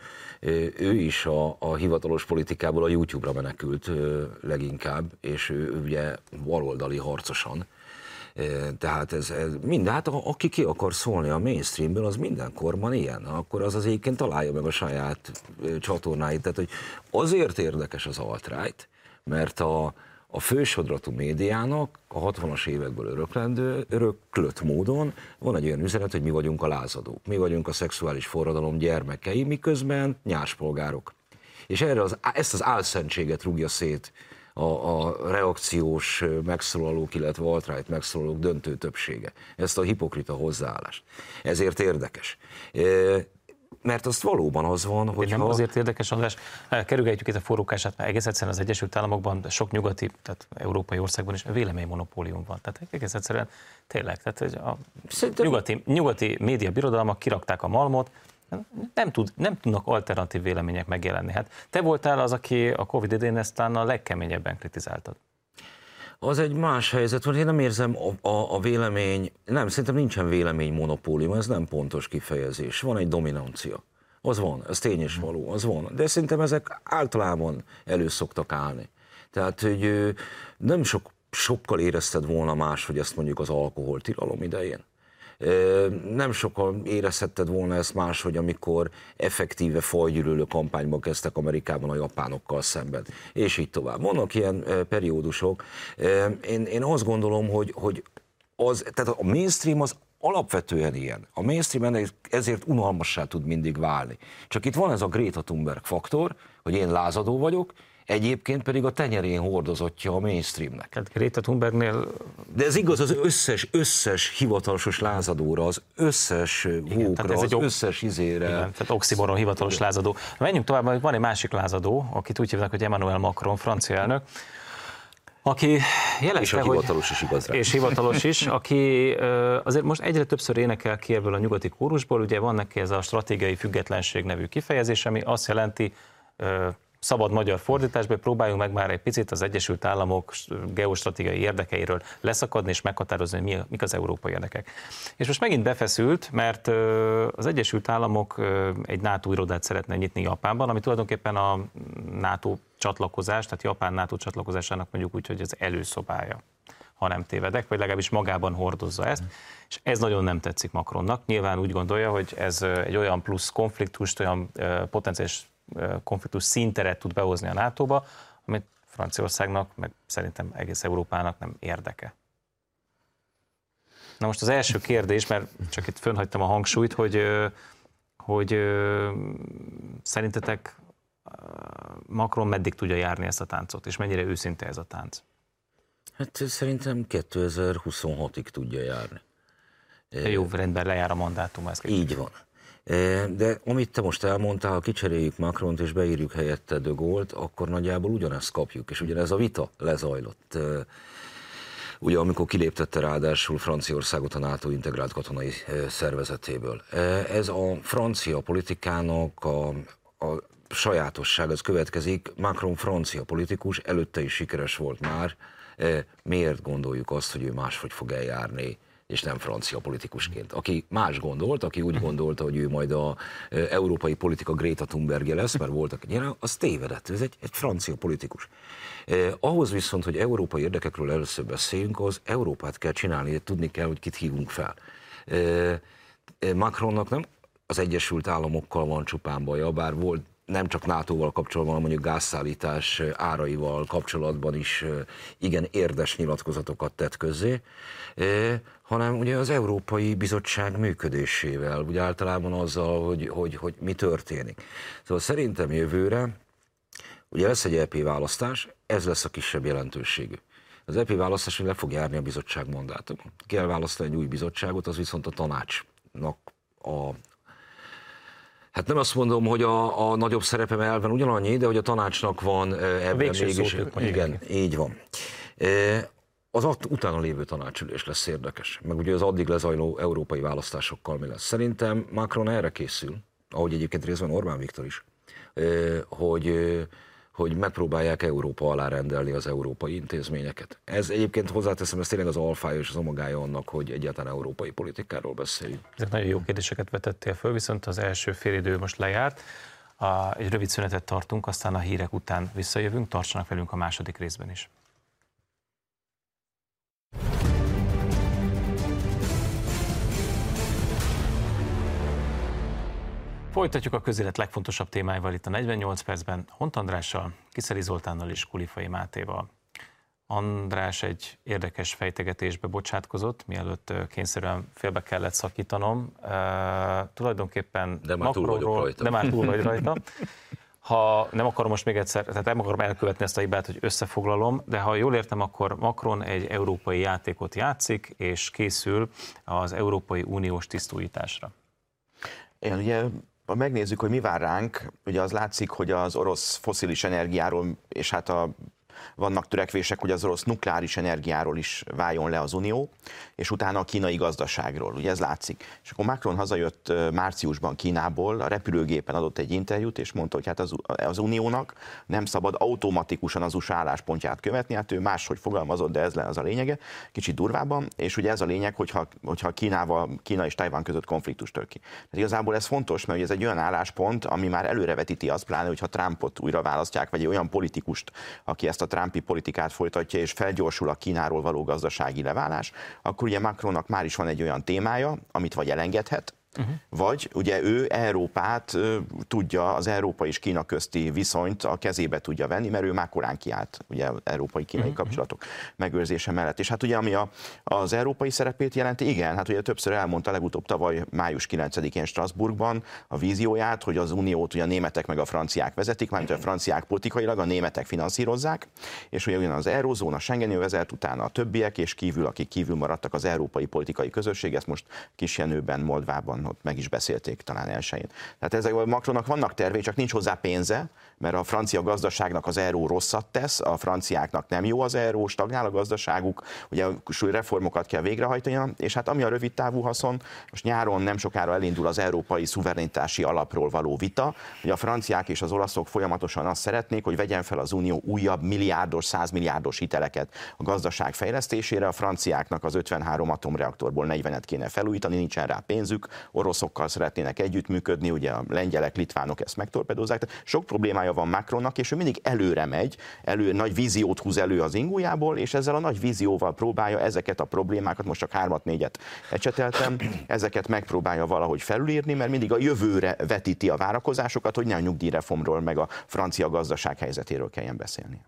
ő is a, a hivatalos politikából a YouTube-ra menekült leginkább, és ő ugye baloldali harcosan. Tehát ez, ez mind, hát aki ki akar szólni a mainstreamből, az minden korban ilyen, akkor az az egyébként találja meg a saját csatornáit. Tehát, hogy azért érdekes az alt-right, mert a, a fősodratú médiának a 60-as évekből öröklendő, öröklött módon van egy olyan üzenet, hogy mi vagyunk a lázadók, mi vagyunk a szexuális forradalom gyermekei, miközben nyárspolgárok. És erre az, ezt az álszentséget rúgja szét a, a reakciós megszólalók, illetve alt megszólalók döntő többsége. Ezt a hipokrita hozzáállást. Ezért érdekes mert azt valóban az van, hogy. Nem ha... azért érdekes, András, kerülgetjük itt a forrókását, mert egész egyszerűen az Egyesült Államokban, sok nyugati, tehát európai országban is véleménymonopólium van. Tehát egész egyszerűen tényleg, tehát a Szerintem... nyugati, nyugati média birodalmak kirakták a malmot, nem, tud, nem tudnak alternatív vélemények megjelenni. Hát te voltál az, aki a Covid idén ezt a legkeményebben kritizáltad az egy más helyzet, hogy én nem érzem a, a, a vélemény, nem, szerintem nincsen vélemény monopólium, ez nem pontos kifejezés, van egy dominancia. Az van, ez tény és való, az van. De szerintem ezek általában elő szoktak állni. Tehát, hogy nem sok, sokkal érezted volna más, hogy ezt mondjuk az alkoholtilalom idején. Nem sokan érezhetted volna ezt máshogy, amikor effektíve fajgyűlölő kampányban kezdtek Amerikában a japánokkal szemben, és így tovább. Vannak ilyen periódusok. Én, én azt gondolom, hogy, hogy az, tehát a mainstream az alapvetően ilyen. A mainstream ezért unalmassá tud mindig válni. Csak itt van ez a Greta Thunberg faktor, hogy én lázadó vagyok, egyébként pedig a tenyerén hordozottja a mainstreamnek. Tehát Greta Thunbergnél... De ez igaz az összes, összes hivatalosos lázadóra, az összes hókra, az ok... összes izére. Igen, tehát oximoron hivatalos lázadó. Menjünk tovább, mert van egy másik lázadó, akit úgy hívnak, hogy Emmanuel Macron, francia elnök, aki jelezte, és a hivatalos is igaz rá. És hivatalos is, aki azért most egyre többször énekel ki ebből a nyugati kórusból, ugye van neki ez a stratégiai függetlenség nevű kifejezés, ami azt jelenti, szabad magyar fordításban próbáljunk meg már egy picit az Egyesült Államok geostratégiai érdekeiről leszakadni és meghatározni, hogy mik az európai érdekek. És most megint befeszült, mert az Egyesült Államok egy NATO irodát szeretne nyitni Japánban, ami tulajdonképpen a NATO csatlakozás, tehát Japán NATO csatlakozásának mondjuk úgy, hogy az előszobája ha nem tévedek, vagy legalábbis magában hordozza ezt, és ez nagyon nem tetszik Macronnak. Nyilván úgy gondolja, hogy ez egy olyan plusz konfliktust, olyan potenciális konfliktus színteret tud behozni a NATO-ba, amit Franciaországnak, meg szerintem egész Európának nem érdeke. Na most az első kérdés, mert csak itt fönhagytam a hangsúlyt, hogy, hogy szerintetek Macron meddig tudja járni ezt a táncot, és mennyire őszinte ez a tánc? Hát szerintem 2026-ig tudja járni. Jó, rendben lejár a mandátum. Ez Így van. De amit te most elmondtál, ha kicseréljük Macront és beírjuk helyette de Gaulle-t, akkor nagyjából ugyanezt kapjuk, és ugyanez a vita lezajlott. Ugye amikor kiléptette ráadásul Franciaországot a NATO integrált katonai szervezetéből. Ez a francia politikának a, a sajátosság, az következik. Macron francia politikus, előtte is sikeres volt már. Miért gondoljuk azt, hogy ő máshogy fog eljárni és nem francia politikusként. Aki más gondolt, aki úgy gondolta, hogy ő majd a európai politika Greta Thunbergje lesz, mert voltak nyilván, az tévedett, ez egy, egy francia politikus. Eh, ahhoz viszont, hogy európai érdekekről először beszéljünk, az Európát kell csinálni, tudni kell, hogy kit hívunk fel. Eh, Macronnak nem az Egyesült Államokkal van csupán baja, bár volt nem csak NATO-val kapcsolatban, hanem mondjuk gázszállítás áraival kapcsolatban is igen érdes nyilatkozatokat tett közzé, hanem ugye az Európai Bizottság működésével, ugye általában azzal, hogy, hogy, hogy mi történik. Szóval szerintem jövőre ugye lesz egy EP választás, ez lesz a kisebb jelentőségű. Az EP választás le fog járni a bizottság mandátum. Kell választani egy új bizottságot, az viszont a tanácsnak a, Hát nem azt mondom, hogy a, a nagyobb szerepem elven ugyanannyi, de hogy a tanácsnak van ebben mégis. Igen, így van. Az att, utána lévő tanácsülés lesz érdekes, meg ugye az addig lezajló európai választásokkal mi lesz. Szerintem Macron erre készül, ahogy egyébként részben Orbán Viktor is, hogy hogy megpróbálják Európa alá rendelni az európai intézményeket. Ez egyébként hozzáteszem, ez tényleg az alfája és az omagája annak, hogy egyáltalán európai politikáról beszéljünk. Ezek nagyon jó kérdéseket vetettél föl, viszont az első félidő most lejárt. A, egy rövid szünetet tartunk, aztán a hírek után visszajövünk, tartsanak velünk a második részben is. Folytatjuk a közélet legfontosabb témáival itt a 48 percben, Hont Andrással, Kiszeli Zoltánnal és Kulifai Mátéval. András egy érdekes fejtegetésbe bocsátkozott, mielőtt kényszerűen félbe kellett szakítanom. Uh, tulajdonképpen de már túl vagyok rajta. De már túl vagy rajta. ha nem akarom most még egyszer, tehát nem akarom elkövetni ezt a hibát, hogy összefoglalom, de ha jól értem, akkor Macron egy európai játékot játszik, és készül az Európai Uniós tisztújításra. Igen, ugye ha megnézzük, hogy mi vár ránk, ugye az látszik, hogy az orosz foszilis energiáról és hát a vannak törekvések, hogy az orosz nukleáris energiáról is váljon le az Unió, és utána a kínai gazdaságról, ugye ez látszik. És akkor Macron hazajött márciusban Kínából, a repülőgépen adott egy interjút, és mondta, hogy hát az, az Uniónak nem szabad automatikusan az USA álláspontját követni, hát ő máshogy fogalmazott, de ez le az a lényege, kicsit durvában, és ugye ez a lényeg, hogyha, hogyha Kínával, Kína és Tajván között konfliktus tör ki. Tehát igazából ez fontos, mert ez egy olyan álláspont, ami már előrevetíti azt, pláne, hogyha Trumpot újra választják, vagy egy olyan politikust, aki ezt a Trumpi politikát folytatja, és felgyorsul a Kínáról való gazdasági leválás, akkor ugye Macronnak már is van egy olyan témája, amit vagy elengedhet, Uh-huh. Vagy ugye ő Európát tudja, az Európa és Kína közti viszonyt a kezébe tudja venni, mert ő már korán kiállt ugye európai-kínai uh-huh. kapcsolatok megőrzése mellett. És hát ugye ami a, az európai szerepét jelenti, igen, hát ugye többször elmondta legutóbb tavaly május 9-én Strasbourgban a vízióját, hogy az uniót ugye a németek meg a franciák vezetik, mármint a franciák politikailag, a németek finanszírozzák, és ugye ugyan az Eurózóna, Schengen vezet, utána a többiek, és kívül, akik kívül maradtak az európai politikai közösség, ezt most Kisjenőben, Moldvában ott meg is beszélték talán elsőjén. Tehát ezek a Macronnak vannak tervei, csak nincs hozzá pénze, mert a francia gazdaságnak az euró rosszat tesz, a franciáknak nem jó az euró, stagnál a gazdaságuk, ugye reformokat kell végrehajtani, és hát ami a rövid távú haszon, most nyáron nem sokára elindul az európai szuverenitási alapról való vita, hogy a franciák és az olaszok folyamatosan azt szeretnék, hogy vegyen fel az Unió újabb milliárdos, százmilliárdos hiteleket a gazdaság fejlesztésére, a franciáknak az 53 atomreaktorból 40-et kéne felújítani, nincsen rá pénzük, oroszokkal szeretnének együttműködni, ugye a lengyelek, litvánok ezt megtorpedozzák. Tehát sok problémája van Macronnak, és ő mindig előre megy, elő, nagy víziót húz elő az ingójából, és ezzel a nagy vízióval próbálja ezeket a problémákat, most csak hármat, négyet ecseteltem, ezeket megpróbálja valahogy felülírni, mert mindig a jövőre vetíti a várakozásokat, hogy ne a nyugdíjreformról meg a francia gazdaság helyzetéről kelljen beszélni.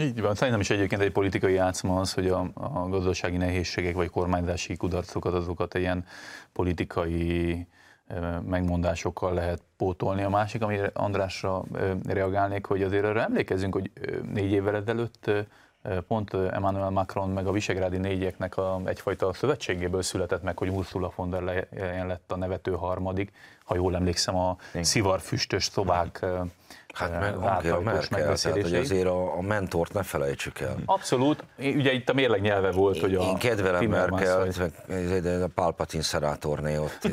Így van, szerintem is egyébként egy politikai játszma az, hogy a, a gazdasági nehézségek vagy kormányzási kudarcokat azokat ilyen politikai megmondásokkal lehet pótolni. A másik, amire Andrásra reagálnék, hogy azért arra emlékezzünk, hogy négy évvel ezelőtt pont Emmanuel Macron meg a Visegrádi négyeknek a, egyfajta szövetségéből született meg, hogy Ursula von der Leyen lett a nevető harmadik, ha jól emlékszem, a szivarfüstös szobák Hát meg Angela Merkel, tehát hogy azért a, a mentort ne felejtsük el. Abszolút, ugye itt a mérleg nyelve volt, én, hogy a Én kedvelem Merkel, de a Palpatine szerátorné ott.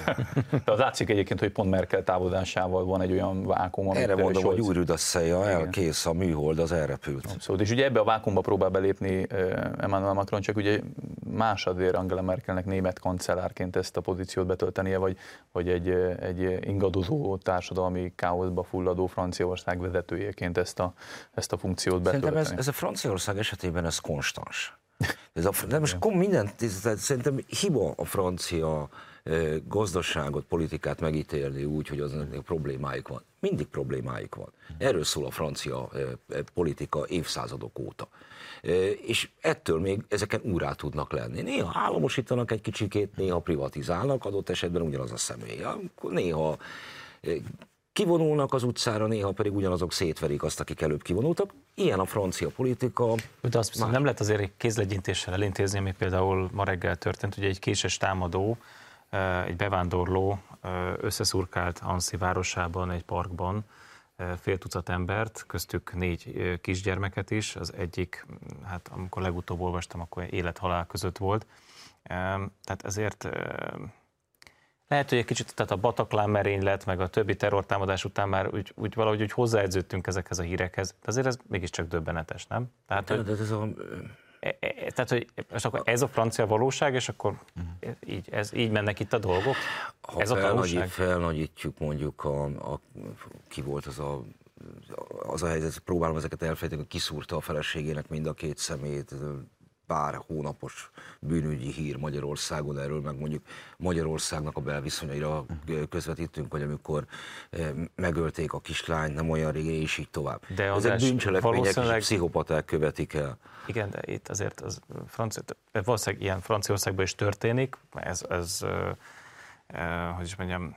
(laughs) de az látszik egyébként, hogy pont Merkel távozásával van egy olyan vákum, amit Erre mondom, hogy úgy rüdasszelja el, kész a műhold, az elrepült. Abszolút, és ugye ebbe a vákumba próbál belépni Emmanuel Macron, csak ugye más azért Angela Merkelnek német kancellárként ezt a pozíciót betöltenie, vagy, vagy egy, egy ingadozó társadalmi káoszba fulladó Franciaország vezetőjeként ezt a, ezt a funkciót betölteni. Szerintem ez, ez a Franciaország esetében ez konstans. (laughs) Ez a, de most mindent, ez, szerintem hiba a francia gazdaságot, politikát megítélni úgy, hogy az problémáik van. Mindig problémáik van. Erről szól a francia politika évszázadok óta. És ettől még ezeken úrá tudnak lenni. Néha államosítanak egy kicsikét, néha privatizálnak, adott esetben ugyanaz a személy. Néha kivonulnak az utcára, néha pedig ugyanazok szétverik azt, akik előbb kivonultak. Ilyen a francia politika. De azt már... nem lehet azért egy kézlegyintéssel elintézni, ami például ma reggel történt, hogy egy késes támadó, egy bevándorló összeszurkált Anszi városában, egy parkban, fél tucat embert, köztük négy kisgyermeket is, az egyik, hát amikor legutóbb olvastam, akkor élet-halál között volt. Tehát ezért lehet, hogy egy kicsit tehát a Bataclan merénylet, meg a többi terrortámadás után már úgy, úgy valahogy úgy hozzáedződtünk ezekhez a hírekhez. De azért ez mégiscsak döbbenetes, nem? Tehát, de, de ez a... Tehát, hogy és akkor ez a francia valóság, és akkor így, ez, így mennek itt a dolgok? Ha ez a valóság? felnagyítjuk mondjuk, a, a, ki volt az a az a helyzet, próbálom ezeket elfejteni, hogy kiszúrta a feleségének mind a két szemét, pár hónapos bűnügyi hír Magyarországon, erről meg mondjuk Magyarországnak a belviszonyaira közvetítünk, hogy amikor eh, megölték a kislányt, nem olyan régen, és így tovább. De Ezek bűncselekmények valószínűleg... és pszichopaták követik el. Igen, de itt azért az francia, valószínűleg ilyen Franciaországban is történik, ez, ez hogy is mondjam,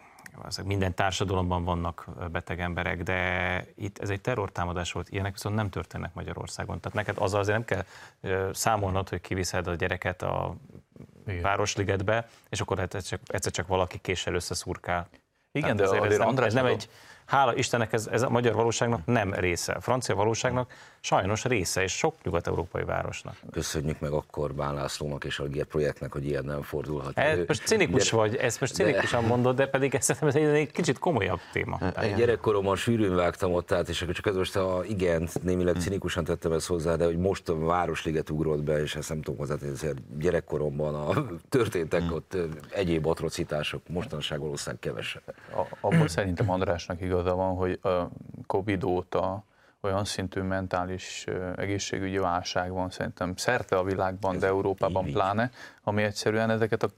minden társadalomban vannak beteg emberek, de itt ez egy terrortámadás volt, ilyenek viszont nem történnek Magyarországon. Tehát neked azzal azért nem kell számolnod, hogy kiviszed a gyereket a Igen. Városligetbe, és akkor egyszer csak, egyszer csak valaki késsel összeszurkál. Igen, Tehát de azért, azért András, ez nem egy, hála Istennek ez, ez a magyar valóságnak nem része. A francia valóságnak sajnos része, és sok nyugat-európai városnak. Köszönjük meg akkor Bán Lászlónak és a GIR projektnek, hogy ilyen nem fordulhat. Ez most cinikus de, vagy, ezt most cinikusan de... mondod, de pedig ez, ez egy kicsit komolyabb téma. Egy gyerekkoromban sűrűn vágtam ott át, és akkor csak ez most a igent, némileg hmm. cinikusan tettem ezt hozzá, de hogy most a Városliget ugrott be, és ezt nem tudom hozzá, gyerekkoromban a (laughs) történtek hmm. ott egyéb atrocitások, mostanság valószínűleg kevesebb. Abban szerintem Andrásnak igaza van, hogy a Covid óta olyan szintű mentális egészségügyi válság van szerintem szerte a világban, de Európában pláne, ami egyszerűen ezeket a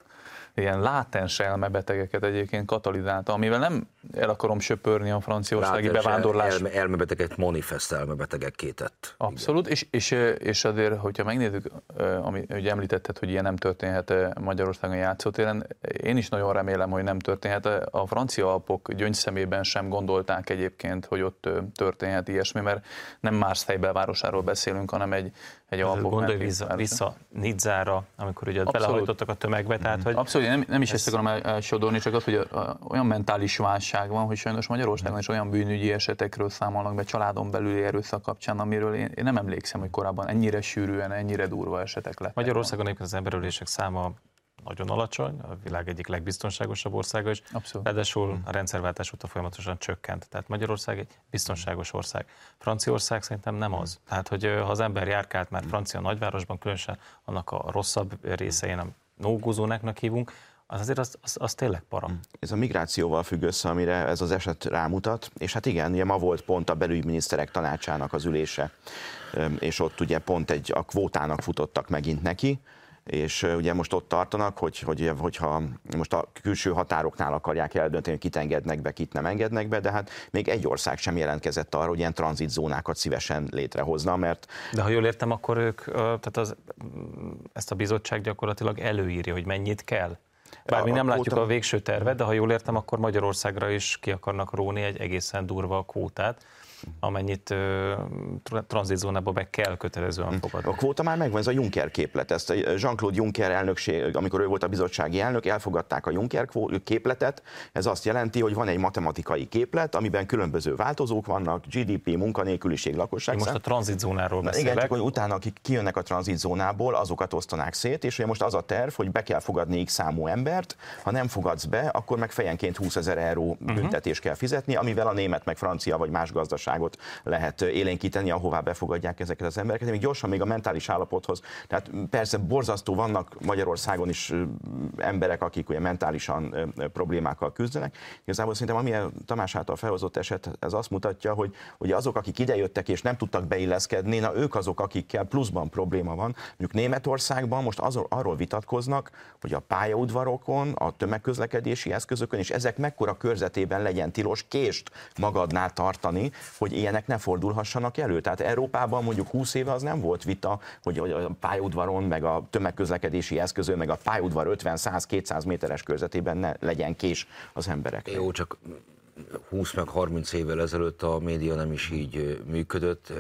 ilyen látens elmebetegeket egyébként katalizálta, amivel nem el akarom söpörni a franciaországi bevándorlás. Elme, elmebeteket manifest elmebetegek kétett. Abszolút, és, és, és azért, hogyha megnézzük, ami, ugye említetted, hogy ilyen nem történhet Magyarországon játszótéren, én is nagyon remélem, hogy nem történhet. A francia alpok gyöngyszemében sem gondolták egyébként, hogy ott történhet ilyesmi, mert nem Marseille belvárosáról beszélünk, hanem egy, egy alpok. Gondolj vissza, vissza Nidzára, amikor ugye belehajtottak a tömegbe, tehát hogy... Abszolút, nem, nem is ezt akarom elsodorni, csak az, hogy a, a, olyan mentális válság van, hogy sajnos Magyarországon is olyan bűnügyi esetekről számolnak be családon belüli erőszak kapcsán, amiről én, én nem emlékszem, hogy korábban ennyire sűrűen, ennyire durva esetek lettek. Magyarországon egyébként az emberölések száma nagyon alacsony, a világ egyik legbiztonságosabb országa is. Abszolút. Ráadásul a rendszerváltás óta folyamatosan csökkent. Tehát Magyarország egy biztonságos ország. Franciaország szerintem nem az. Tehát, hogy ha az ember járkált már francia nagyvárosban, különösen annak a rosszabb részein, a nógózónáknak hívunk, az azért az, az, az tényleg para. Ez a migrációval függ össze, amire ez az eset rámutat, és hát igen, ugye ma volt pont a belügyminiszterek tanácsának az ülése, és ott ugye pont egy, a kvótának futottak megint neki, és ugye most ott tartanak, hogy, hogy, hogyha most a külső határoknál akarják eldönteni, hogy kit engednek be, kit nem engednek be, de hát még egy ország sem jelentkezett arra, hogy ilyen tranzitzónákat szívesen létrehozna, mert... De ha jól értem, akkor ők, tehát az, ezt a bizottság gyakorlatilag előírja, hogy mennyit kell? Bár mi nem látjuk a végső tervet, de ha jól értem, akkor Magyarországra is ki akarnak róni egy egészen durva kvótát, amennyit tranzitzónába be kell kötelezően hm. fogadni. A kvóta már megvan, ez a Juncker képlet. Ezt a Jean-Claude Juncker elnökség, amikor ő volt a bizottsági elnök, elfogadták a Juncker képletet. Ez azt jelenti, hogy van egy matematikai képlet, amiben különböző változók vannak, GDP, munkanélküliség, lakosság. Most a tranzitzónáról beszélek. Igen, csak hogy utána, akik kijönnek a tranzitzónából, azokat osztanák szét, és ugye most az a terv, hogy be kell fogadni x számú embert, ha nem fogadsz be, akkor meg fejenként 20 ezer euró mhm. büntetés uh-huh. kell fizetni, amivel a német, meg francia vagy más gazdaság gazdaságot lehet élénkíteni, ahová befogadják ezeket az embereket. Még gyorsan még a mentális állapothoz. Tehát persze borzasztó vannak Magyarországon is emberek, akik ugye mentálisan problémákkal küzdenek. Igazából szerintem ami a Tamás által felhozott eset, ez azt mutatja, hogy ugye azok, akik idejöttek és nem tudtak beilleszkedni, na ők azok, akikkel pluszban probléma van. Mondjuk Németországban most azon, arról vitatkoznak, hogy a pályaudvarokon, a tömegközlekedési eszközökön, és ezek mekkora körzetében legyen tilos kést magadnál tartani, hogy ilyenek ne fordulhassanak elő. Tehát Európában mondjuk 20 éve az nem volt vita, hogy a pályaudvaron, meg a tömegközlekedési eszközön, meg a pályaudvar 50-100-200 méteres körzetében ne legyen kés az emberek. Jó, csak 20 meg 30 évvel ezelőtt a média nem is így működött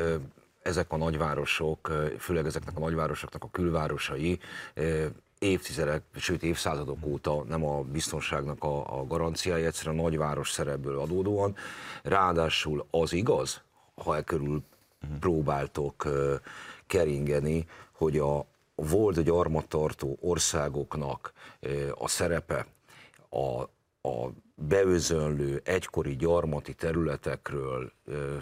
ezek a nagyvárosok, főleg ezeknek a nagyvárosoknak a külvárosai évtizedek, sőt évszázadok óta nem a biztonságnak a, a garanciája, egyszerűen a nagyváros szerepből adódóan. Ráadásul az igaz, ha e körül uh-huh. próbáltok uh, keringeni, hogy a volt gyarmattartó országoknak uh, a szerepe a, a beözönlő egykori gyarmati területekről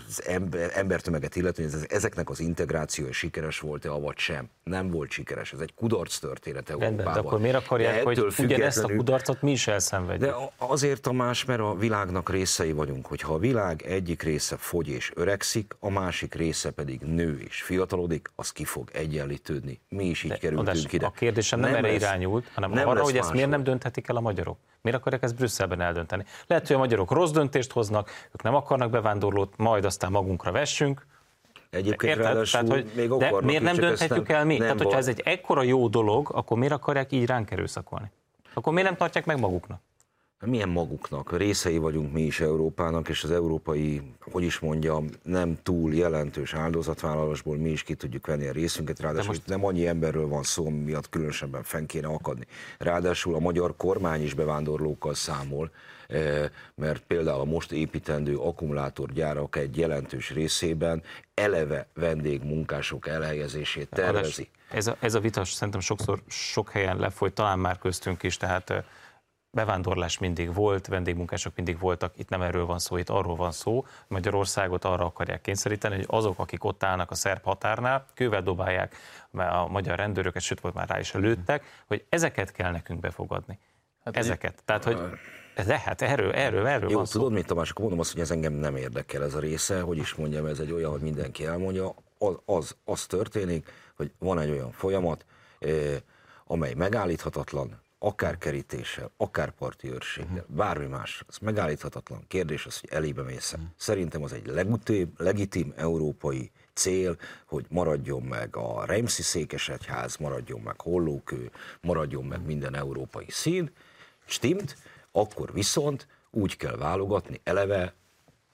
az ember, embertömeget illetve, hogy ezeknek az integrációja sikeres volt-e, avagy sem. Nem volt sikeres, ez egy kudarc történet Európában. Rendben, de akkor miért akarják, hogy ugyanezt a kudarcot mi is elszenvedjük? De azért a más, mert a világnak részei vagyunk, hogyha a világ egyik része fogy és öregszik, a másik része pedig nő és fiatalodik, az ki fog egyenlítődni. Mi is így de, kerültünk adás, ide. A kérdésem nem, nem erre lesz, irányult, hanem nem arra, hogy ezt miért nem dönthetik el a magyarok. Miért akarják ezt Brüsszelben eldönteni? Lehet, hogy a magyarok rossz döntést hoznak, ők nem akarnak bevándorlót, majd aztán magunkra vessünk, Egyébként Érted? Tehát, hogy még de miért nem dönthetjük el mi? Tehát, hogyha ez egy ekkora jó dolog, akkor miért akarják így ránk erőszakolni? Akkor miért nem tartják meg maguknak? Milyen maguknak, részei vagyunk mi is Európának, és az európai, hogy is mondjam, nem túl jelentős áldozatvállalásból mi is ki tudjuk venni a részünket, ráadásul most... nem annyi emberről van szó, miatt különösebben fenn kéne akadni. Ráadásul a magyar kormány is bevándorlókkal számol, eh, mert például a most építendő akkumulátorgyárak egy jelentős részében eleve vendégmunkások elhelyezését tervezi. Ez a, ez a vita szerintem sokszor sok helyen lefolyt, talán már köztünk is, tehát eh, bevándorlás mindig volt, vendégmunkások mindig voltak, itt nem erről van szó, itt arról van szó, Magyarországot arra akarják kényszeríteni, hogy azok, akik ott állnak a szerb határnál, kővel dobálják a magyar rendőröket, sőt, volt már rá is lőttek, hogy ezeket kell nekünk befogadni. Hát ezeket. Egy... Tehát, hogy lehet, erről, erről, erről Jó, van szó. tudod mit, Tamás, akkor mondom azt, hogy ez engem nem érdekel ez a része, hogy is mondjam, ez egy olyan, hogy mindenki elmondja, az, az, az történik, hogy van egy olyan folyamat, eh, amely megállíthatatlan, akár kerítéssel, akár parti őrséggel, uh-huh. bármi más, az megállíthatatlan. Kérdés az, hogy elébe mész uh-huh. Szerintem az egy legutébb, legitim európai cél, hogy maradjon meg a Reimszi székesegyház, maradjon meg Hollókő, maradjon meg minden európai szín, stimmt, akkor viszont úgy kell válogatni eleve,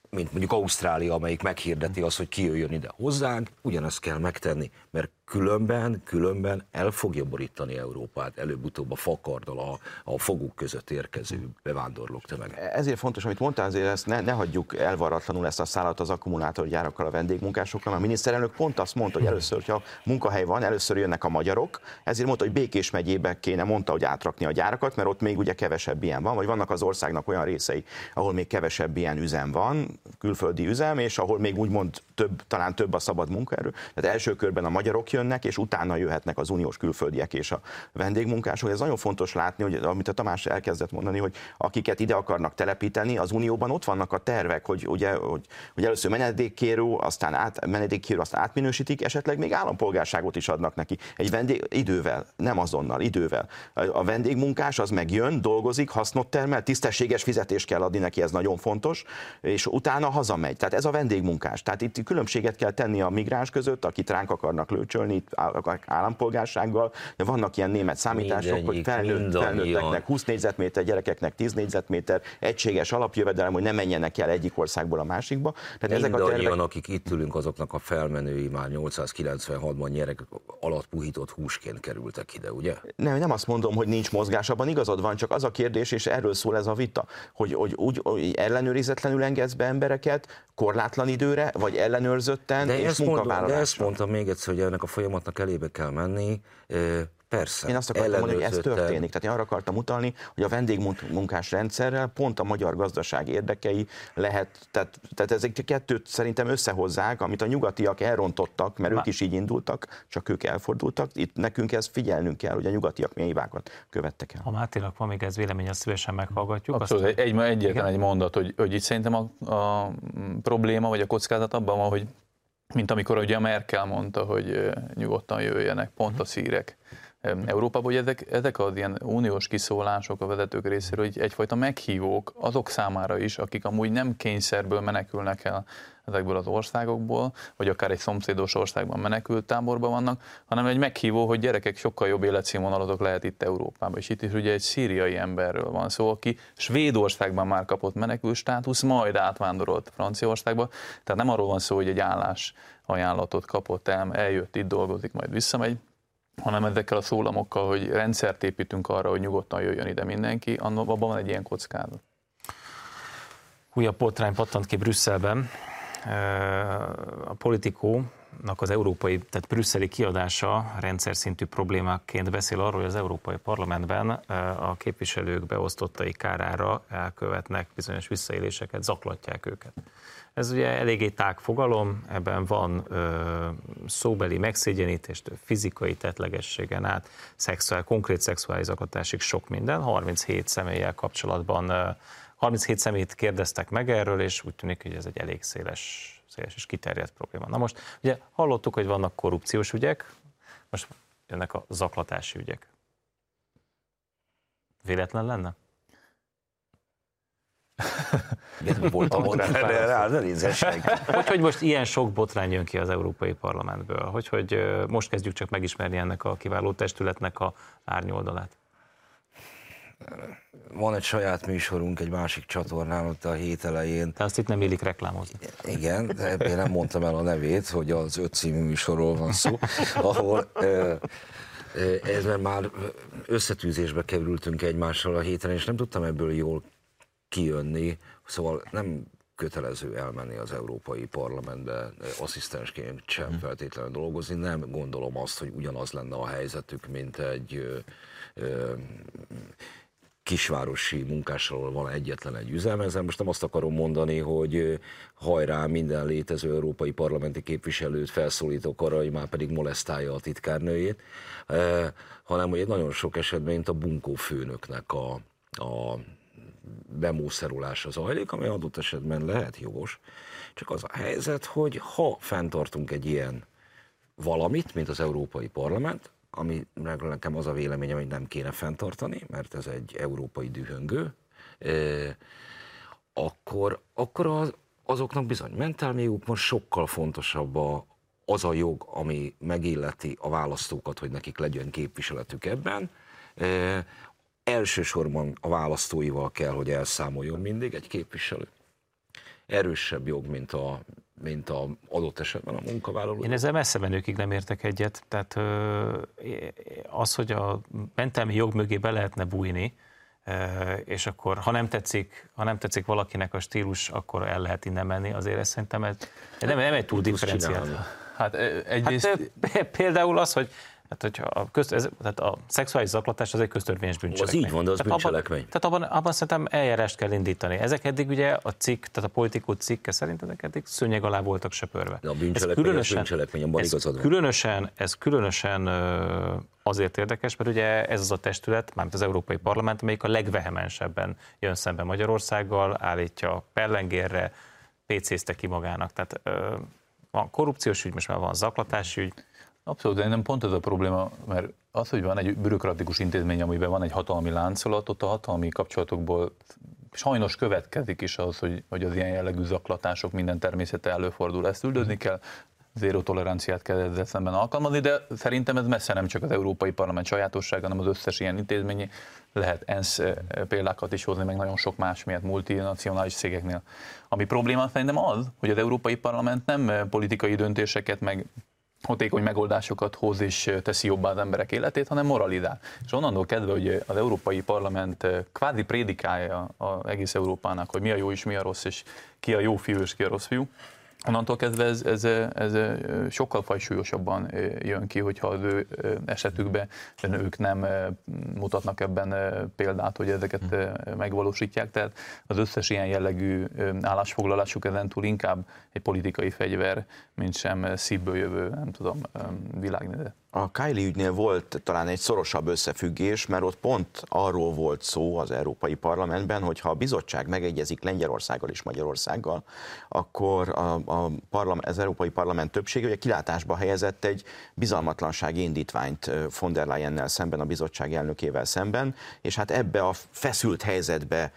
mint mondjuk Ausztrália, amelyik meghirdeti azt, hogy ki jöjjön ide hozzánk, ugyanezt kell megtenni, mert különben, különben el fogja borítani Európát előbb-utóbb a fakarddal a, a foguk között érkező bevándorlók tömege. Ezért fontos, amit mondtál, azért ezt ne, ne hagyjuk elvaratlanul ezt a szállat az akkumulátorgyárakkal, a vendégmunkásokkal. A miniszterelnök pont azt mondta, hogy először, hogyha munkahely van, először jönnek a magyarok, ezért mondta, hogy Békés megyébe kéne, mondta, hogy átrakni a gyárakat, mert ott még ugye kevesebb ilyen van, vagy vannak az országnak olyan részei, ahol még kevesebb ilyen üzem van, külföldi üzem, és ahol még úgymond több, talán több a szabad munkaerő. Tehát első körben a magyarok jönnek, és utána jöhetnek az uniós külföldiek és a vendégmunkások. Ez nagyon fontos látni, hogy amit a Tamás elkezdett mondani, hogy akiket ide akarnak telepíteni, az unióban ott vannak a tervek, hogy, ugye, hogy, hogy először menedékkérő, aztán át, menedékkérő, aztán átminősítik, esetleg még állampolgárságot is adnak neki. Egy vendég idővel, nem azonnal, idővel. A vendégmunkás az megjön, dolgozik, hasznot termel, tisztességes fizetést kell adni neki, ez nagyon fontos, és utána hazamegy. Tehát ez a vendégmunkás. Tehát itt különbséget kell tenni a migráns között, akit ránk akarnak lőcsölni, itt állampolgársággal. De vannak ilyen német számítások, hogy felnőtt, felnőtteknek 20 négyzetméter, gyerekeknek 10 négyzetméter, egységes alapjövedelem, hogy ne menjenek el egyik országból a másikba. Tehát ezek a tervek... akik itt ülünk, azoknak a felmenői már 896-ban nyerek alatt puhított húsként kerültek ide, ugye? Nem, nem azt mondom, hogy nincs mozgás, abban igazad van, csak az a kérdés, és erről szól ez a vita, hogy, hogy úgy hogy ellenőrizetlenül engedsz be embereket, korlátlan időre, vagy ellenőrzötten de és munkavállalásra. De ezt mondtam még egyszer, hogy ennek a folyamatnak elébe kell menni. Persze. Én azt akartam mondani, hogy ez történik. Tehát én arra akartam utalni, hogy a vendégmunkás rendszerrel pont a magyar gazdaság érdekei lehet, tehát, tehát ezek kettőt szerintem összehozzák, amit a nyugatiak elrontottak, mert Má... ők is így indultak, csak ők elfordultak. Itt nekünk ez figyelnünk kell, hogy a nyugatiak milyen hibákat követtek el. Ha Máténak van még ez vélemény, azt szívesen meghallgatjuk. Abszolút, azt... egy, egyetlen egy mondat, hogy, hogy itt szerintem a, a probléma vagy a kockázat abban van, hogy mint amikor ugye a Merkel mondta, hogy nyugodtan jöjjenek pont a szírek Európában, hogy ezek, ezek az ilyen uniós kiszólások a vezetők részéről, hogy egyfajta meghívók azok számára is, akik amúgy nem kényszerből menekülnek el ezekből az országokból, vagy akár egy szomszédos országban menekült táborban vannak, hanem egy meghívó, hogy gyerekek sokkal jobb életszínvonalatok lehet itt Európában. És itt is ugye egy szíriai emberről van szó, aki Svédországban már kapott menekült státusz, majd átvándorolt Franciaországba. Tehát nem arról van szó, hogy egy állás ajánlatot kapott el, eljött itt dolgozik, majd visszamegy, hanem ezekkel a szólamokkal, hogy rendszert építünk arra, hogy nyugodtan jöjjön ide mindenki, abban van egy ilyen kockázat. Újabb potrány pattant ki Brüsszelben. A politikónak az európai, tehát brüsszeli kiadása rendszer szintű problémáként beszél arról, hogy az Európai Parlamentben a képviselők beosztottai kárára elkövetnek bizonyos visszaéléseket, zaklatják őket. Ez ugye eléggé tág fogalom, ebben van ö, szóbeli megszégyenítést, fizikai tetlegességen át, szexuál, konkrét szexuális zaklatásig sok minden. 37 személlyel kapcsolatban, ö, 37 személyt kérdeztek meg erről, és úgy tűnik, hogy ez egy elég széles, széles és kiterjedt probléma. Na most ugye hallottuk, hogy vannak korrupciós ügyek, most jönnek a zaklatási ügyek. Véletlen lenne? Volt a rá, ne Hogy, hogy most ilyen sok botrány jön ki az Európai Parlamentből? Hogy, hogy most kezdjük csak megismerni ennek a kiváló testületnek a árnyoldalát? van egy saját műsorunk egy másik csatornán ott a hét elején. De azt itt nem illik reklámozni. Igen, de én nem mondtam el a nevét, hogy az öt című műsorról van szó, ahol ez mert már összetűzésbe kerültünk egymással a héten, és nem tudtam ebből jól kijönni, szóval nem kötelező elmenni az Európai Parlamentbe asszisztensként sem hm. feltétlenül dolgozni. Nem gondolom azt, hogy ugyanaz lenne a helyzetük, mint egy ö, ö, kisvárosi munkással van egyetlen egy üzem. Ezzel most nem azt akarom mondani, hogy hajrá minden létező európai parlamenti képviselőt felszólítok arra, hogy már pedig molesztálja a titkárnőjét, hanem hogy nagyon sok esetben, mint a bunkó főnöknek a, a bemószerulása zajlik, ami adott esetben lehet jogos. Csak az a helyzet, hogy ha fenntartunk egy ilyen valamit, mint az Európai Parlament, ami nekem az a véleményem, hogy nem kéne fenntartani, mert ez egy európai dühöngő, akkor, akkor az, azoknak bizony mentálmiuk most sokkal fontosabb a, az a jog, ami megilleti a választókat, hogy nekik legyen képviseletük ebben, elsősorban a választóival kell, hogy elszámoljon mindig egy képviselő. Erősebb jog, mint a, mint a adott esetben a munkavállaló. Én ezzel messze menőkig nem értek egyet. Tehát az, hogy a mentelmi jog mögé be lehetne bújni, és akkor, ha nem tetszik, ha nem tetszik valakinek a stílus, akkor el lehet innen menni, azért ez szerintem ez, nem, nem egy túl differenciált. Hát egyrészt... Hát, például az, hogy Hát, hogyha a, közt, ez, tehát a szexuális zaklatás az egy köztörvényes bűncselekmény. Az így van, de az tehát bűncselekmény. Abban, tehát abban, abban szerintem eljárást kell indítani. Ezek eddig ugye a cikk, tehát a politikó cikke szerint ezek eddig szőnyeg alá voltak söpörve. De a bűncselekmény, ez különösen, bűncselekmény abban ez igazad van. Különösen, ez különösen azért érdekes, mert ugye ez az a testület, mármint az Európai Parlament, amelyik a legvehemensebben jön szembe Magyarországgal, állítja pellengérre, PC-zte ki magának. Tehát van korrupciós ügy, most már van zaklatási ügy, Abszolút, nem pont ez a probléma, mert az, hogy van egy bürokratikus intézmény, amiben van egy hatalmi láncolat, ott a hatalmi kapcsolatokból sajnos következik is az, hogy, hogy az ilyen jellegű zaklatások minden természete előfordul. Ezt üldözni kell, zéró toleranciát kell ezzel szemben alkalmazni, de szerintem ez messze nem csak az Európai Parlament sajátossága, hanem az összes ilyen intézményi. Lehet ENSZ eh, példákat is hozni, meg nagyon sok más miatt multinacionális cégeknél. Ami probléma szerintem az, hogy az Európai Parlament nem eh, politikai döntéseket, meg hatékony megoldásokat hoz és teszi jobbá az emberek életét, hanem moralizál. És onnantól kedve, hogy az Európai Parlament kvázi prédikálja az egész Európának, hogy mi a jó és mi a rossz, és ki a jó fiú és ki a rossz fiú, Onnantól kezdve ez, ez, ez sokkal fajsúlyosabban jön ki, hogyha az ő esetükben ők nem mutatnak ebben példát, hogy ezeket megvalósítják. Tehát az összes ilyen jellegű állásfoglalásuk ezentúl inkább egy politikai fegyver, mint sem szívből jövő, nem tudom, világnézet. A Kylie ügynél volt talán egy szorosabb összefüggés, mert ott pont arról volt szó az Európai Parlamentben, hogy ha a bizottság megegyezik Lengyelországgal és Magyarországgal, akkor a, a parlament, az Európai Parlament többsége ugye kilátásba helyezett egy bizalmatlansági indítványt von der Leyennel szemben, a bizottság elnökével szemben, és hát ebbe a feszült helyzetbe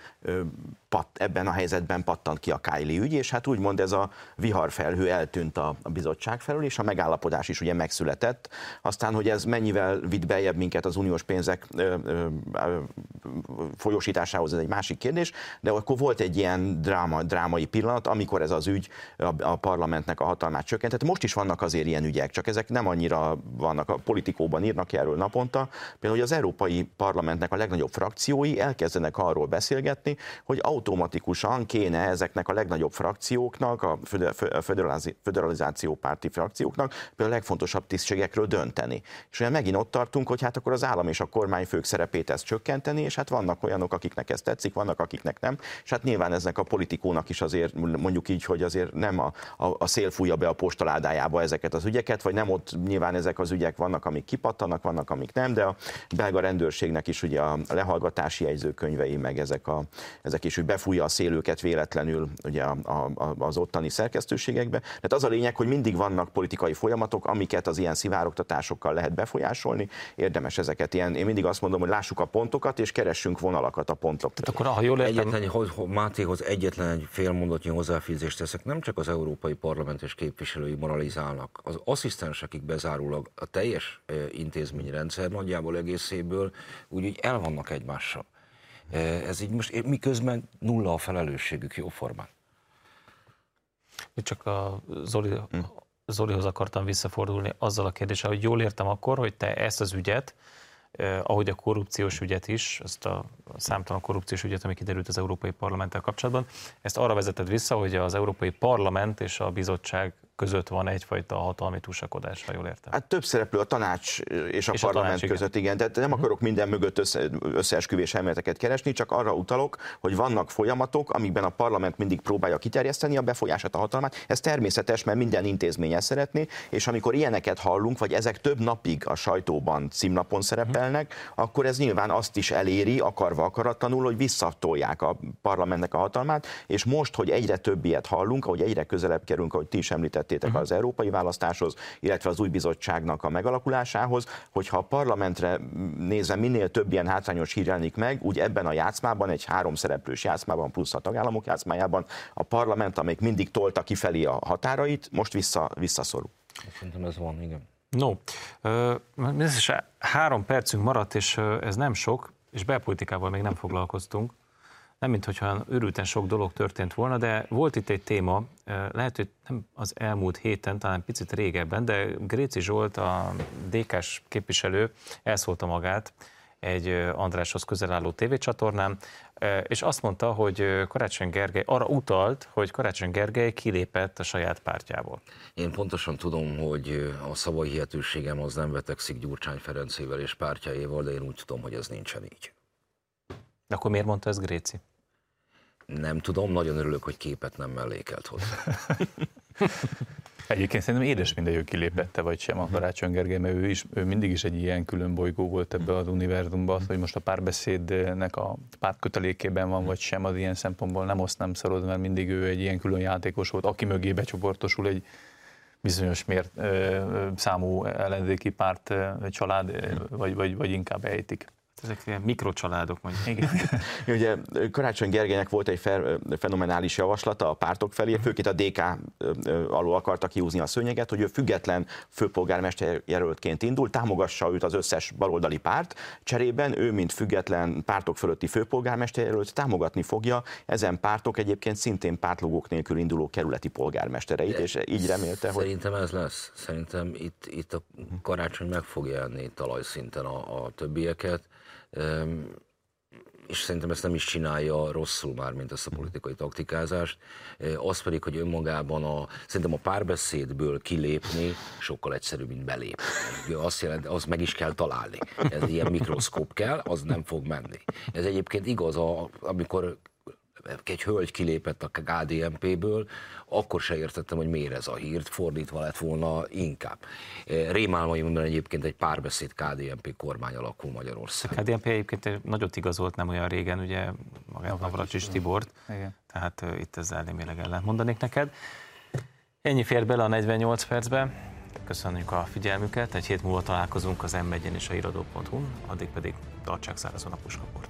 pat, ebben a helyzetben pattant ki a Kylie ügy, és hát úgymond ez a viharfelhő eltűnt a, a bizottság felől, és a megállapodás is ugye megszületett. Aztán, hogy ez mennyivel vitt beljebb minket az uniós pénzek folyosításához, ez egy másik kérdés, de akkor volt egy ilyen dráma, drámai pillanat, amikor ez az ügy a, parlamentnek a hatalmát csökkentett. Most is vannak azért ilyen ügyek, csak ezek nem annyira vannak, a politikóban írnak erről naponta. Például, hogy az Európai Parlamentnek a legnagyobb frakciói elkezdenek arról beszélgetni, hogy automatikusan kéne ezeknek a legnagyobb frakcióknak, a föderalizáció párti frakcióknak például a legfontosabb tisztségekről dönteni. És ugye megint ott tartunk, hogy hát akkor az állam és a kormányfők szerepét ezt csökkenteni, és hát vannak olyanok, akiknek ez tetszik, vannak, akiknek nem, és hát nyilván eznek a politikónak is azért mondjuk így, hogy azért nem a, a, a szél fújja be a postaládájába ezeket az ügyeket, vagy nem ott nyilván ezek az ügyek vannak, amik kipattanak, vannak, amik nem, de a belga rendőrségnek is ugye a lehallgatási jegyzőkönyvei, meg ezek, a, ezek is, hogy befújja a szélőket véletlenül ugye a, a, az ottani szerkesztőségekbe. Tehát az a lényeg, hogy mindig vannak politikai folyamatok, amiket az ilyen szivárogtatásokkal lehet befolyásolni. Érdemes ezeket ilyen, én mindig azt mondom, hogy lássuk a pontokat, és keressünk vonalakat a pontok. Tehát akkor, ha jól értem... Egyetlen, hogy, Mátéhoz egyetlen egy félmondatnyi hozzáfűzést teszek, nem csak az Európai Parlament és képviselői moralizálnak, az asszisztens, akik bezárólag a teljes intézményrendszer nagyjából egészéből úgy, úgy el vannak egymással. Ez így most miközben nulla a felelősségük jóformán. Csak a Zoli, hm. Zolihoz akartam visszafordulni azzal a kérdéssel, hogy jól értem akkor, hogy te ezt az ügyet, ahogy a korrupciós ügyet is, azt a számtalan korrupciós ügyet, ami kiderült az Európai Parlamenttel kapcsolatban, ezt arra vezeted vissza, hogy az Európai Parlament és a bizottság között van egyfajta hatalmi túlsakodás, ha jól értem. Hát több szereplő a tanács és a és parlament a tanács, között, igen. Tehát nem uh-huh. akarok minden mögött össze, összeesküvés elméleteket keresni, csak arra utalok, hogy vannak folyamatok, amikben a parlament mindig próbálja kiterjeszteni a befolyását, a hatalmát. Ez természetes, mert minden intézmény ezt szeretné, és amikor ilyeneket hallunk, vagy ezek több napig a sajtóban címnapon szerepelnek, uh-huh. akkor ez nyilván azt is eléri, akarva akaratlanul, hogy visszatolják a parlamentnek a hatalmát, és most, hogy egyre több ilyet hallunk, ahogy egyre közelebb kerülünk, ahogy ti is említett, említettétek uh-huh. az európai választáshoz, illetve az új bizottságnak a megalakulásához, hogyha a parlamentre nézve minél több ilyen hátrányos hír jelenik meg, úgy ebben a játszmában, egy három szereplős játszmában, plusz a tagállamok játszmájában, a parlament, amelyik mindig tolta kifelé a határait, most vissza, visszaszorul. Szerintem ez van, igen. No, uh, három percünk maradt, és ez nem sok, és belpolitikával még nem foglalkoztunk nem mint hogyha őrülten sok dolog történt volna, de volt itt egy téma, lehet, hogy nem az elmúlt héten, talán picit régebben, de Gréci Zsolt, a DK-s képviselő elszólta magát egy Andráshoz közel álló tévécsatornán, és azt mondta, hogy Karácsony Gergely arra utalt, hogy Karácsony Gergely kilépett a saját pártjából. Én pontosan tudom, hogy a szavai hihetőségem az nem vetekszik Gyurcsány Ferencével és pártjaival, de én úgy tudom, hogy ez nincsen így. De akkor miért mondta ezt Gréci? Nem tudom, nagyon örülök, hogy képet nem mellékelt hozzá. (laughs) Egyébként szerintem édes mindegy, hogy kilépette vagy sem a Karácsony Gergely, mert ő, is, ő mindig is egy ilyen külön bolygó volt ebbe az univerzumban, hogy most a párbeszédnek a párt kötelékében van, vagy sem, az ilyen szempontból nem osztnám szarod, mert mindig ő egy ilyen külön játékos volt, aki mögé becsoportosul egy bizonyos mért, ö, számú ellenzéki párt ö, család, vagy, vagy, vagy inkább ejtik. Ezek ilyen mikrocsaládok mondjuk. Igen. (laughs) Ugye Karácsony Gergelynek volt egy fenomenális javaslata a pártok felé, főként a DK alól akarta kiúzni a szőnyeget, hogy ő független főpolgármester jelöltként indul, támogassa őt az összes baloldali párt, cserében ő, mint független pártok fölötti főpolgármester jelölt támogatni fogja ezen pártok egyébként szintén pártlogók nélkül induló kerületi polgármestereit, és így remélte, hogy... Szerintem ez lesz. Szerintem itt, itt a karácsony meg fogja enni talajszinten a, a többieket és szerintem ezt nem is csinálja rosszul már, mint ezt a politikai taktikázást. Az pedig, hogy önmagában a, szerintem a párbeszédből kilépni sokkal egyszerűbb, mint belépni. Azt jelenti, az meg is kell találni. Ez ilyen mikroszkóp kell, az nem fog menni. Ez egyébként igaz, a, amikor egy hölgy kilépett a KDNP-ből, akkor se értettem, hogy miért ez a hírt, fordítva lett volna inkább. Rémálmaimban egyébként egy párbeszéd KDNP kormány alakul Magyarország. A KDNP egyébként nagyot igazolt nem olyan régen, ugye magát Navracsis Tibort, Igen. tehát uh, itt ezzel némileg ellent mondanék neked. Ennyi fér bele a 48 percbe. Köszönjük a figyelmüket, egy hét múlva találkozunk az m és a iradó.hu, addig pedig tartsák szárazon a puskaport.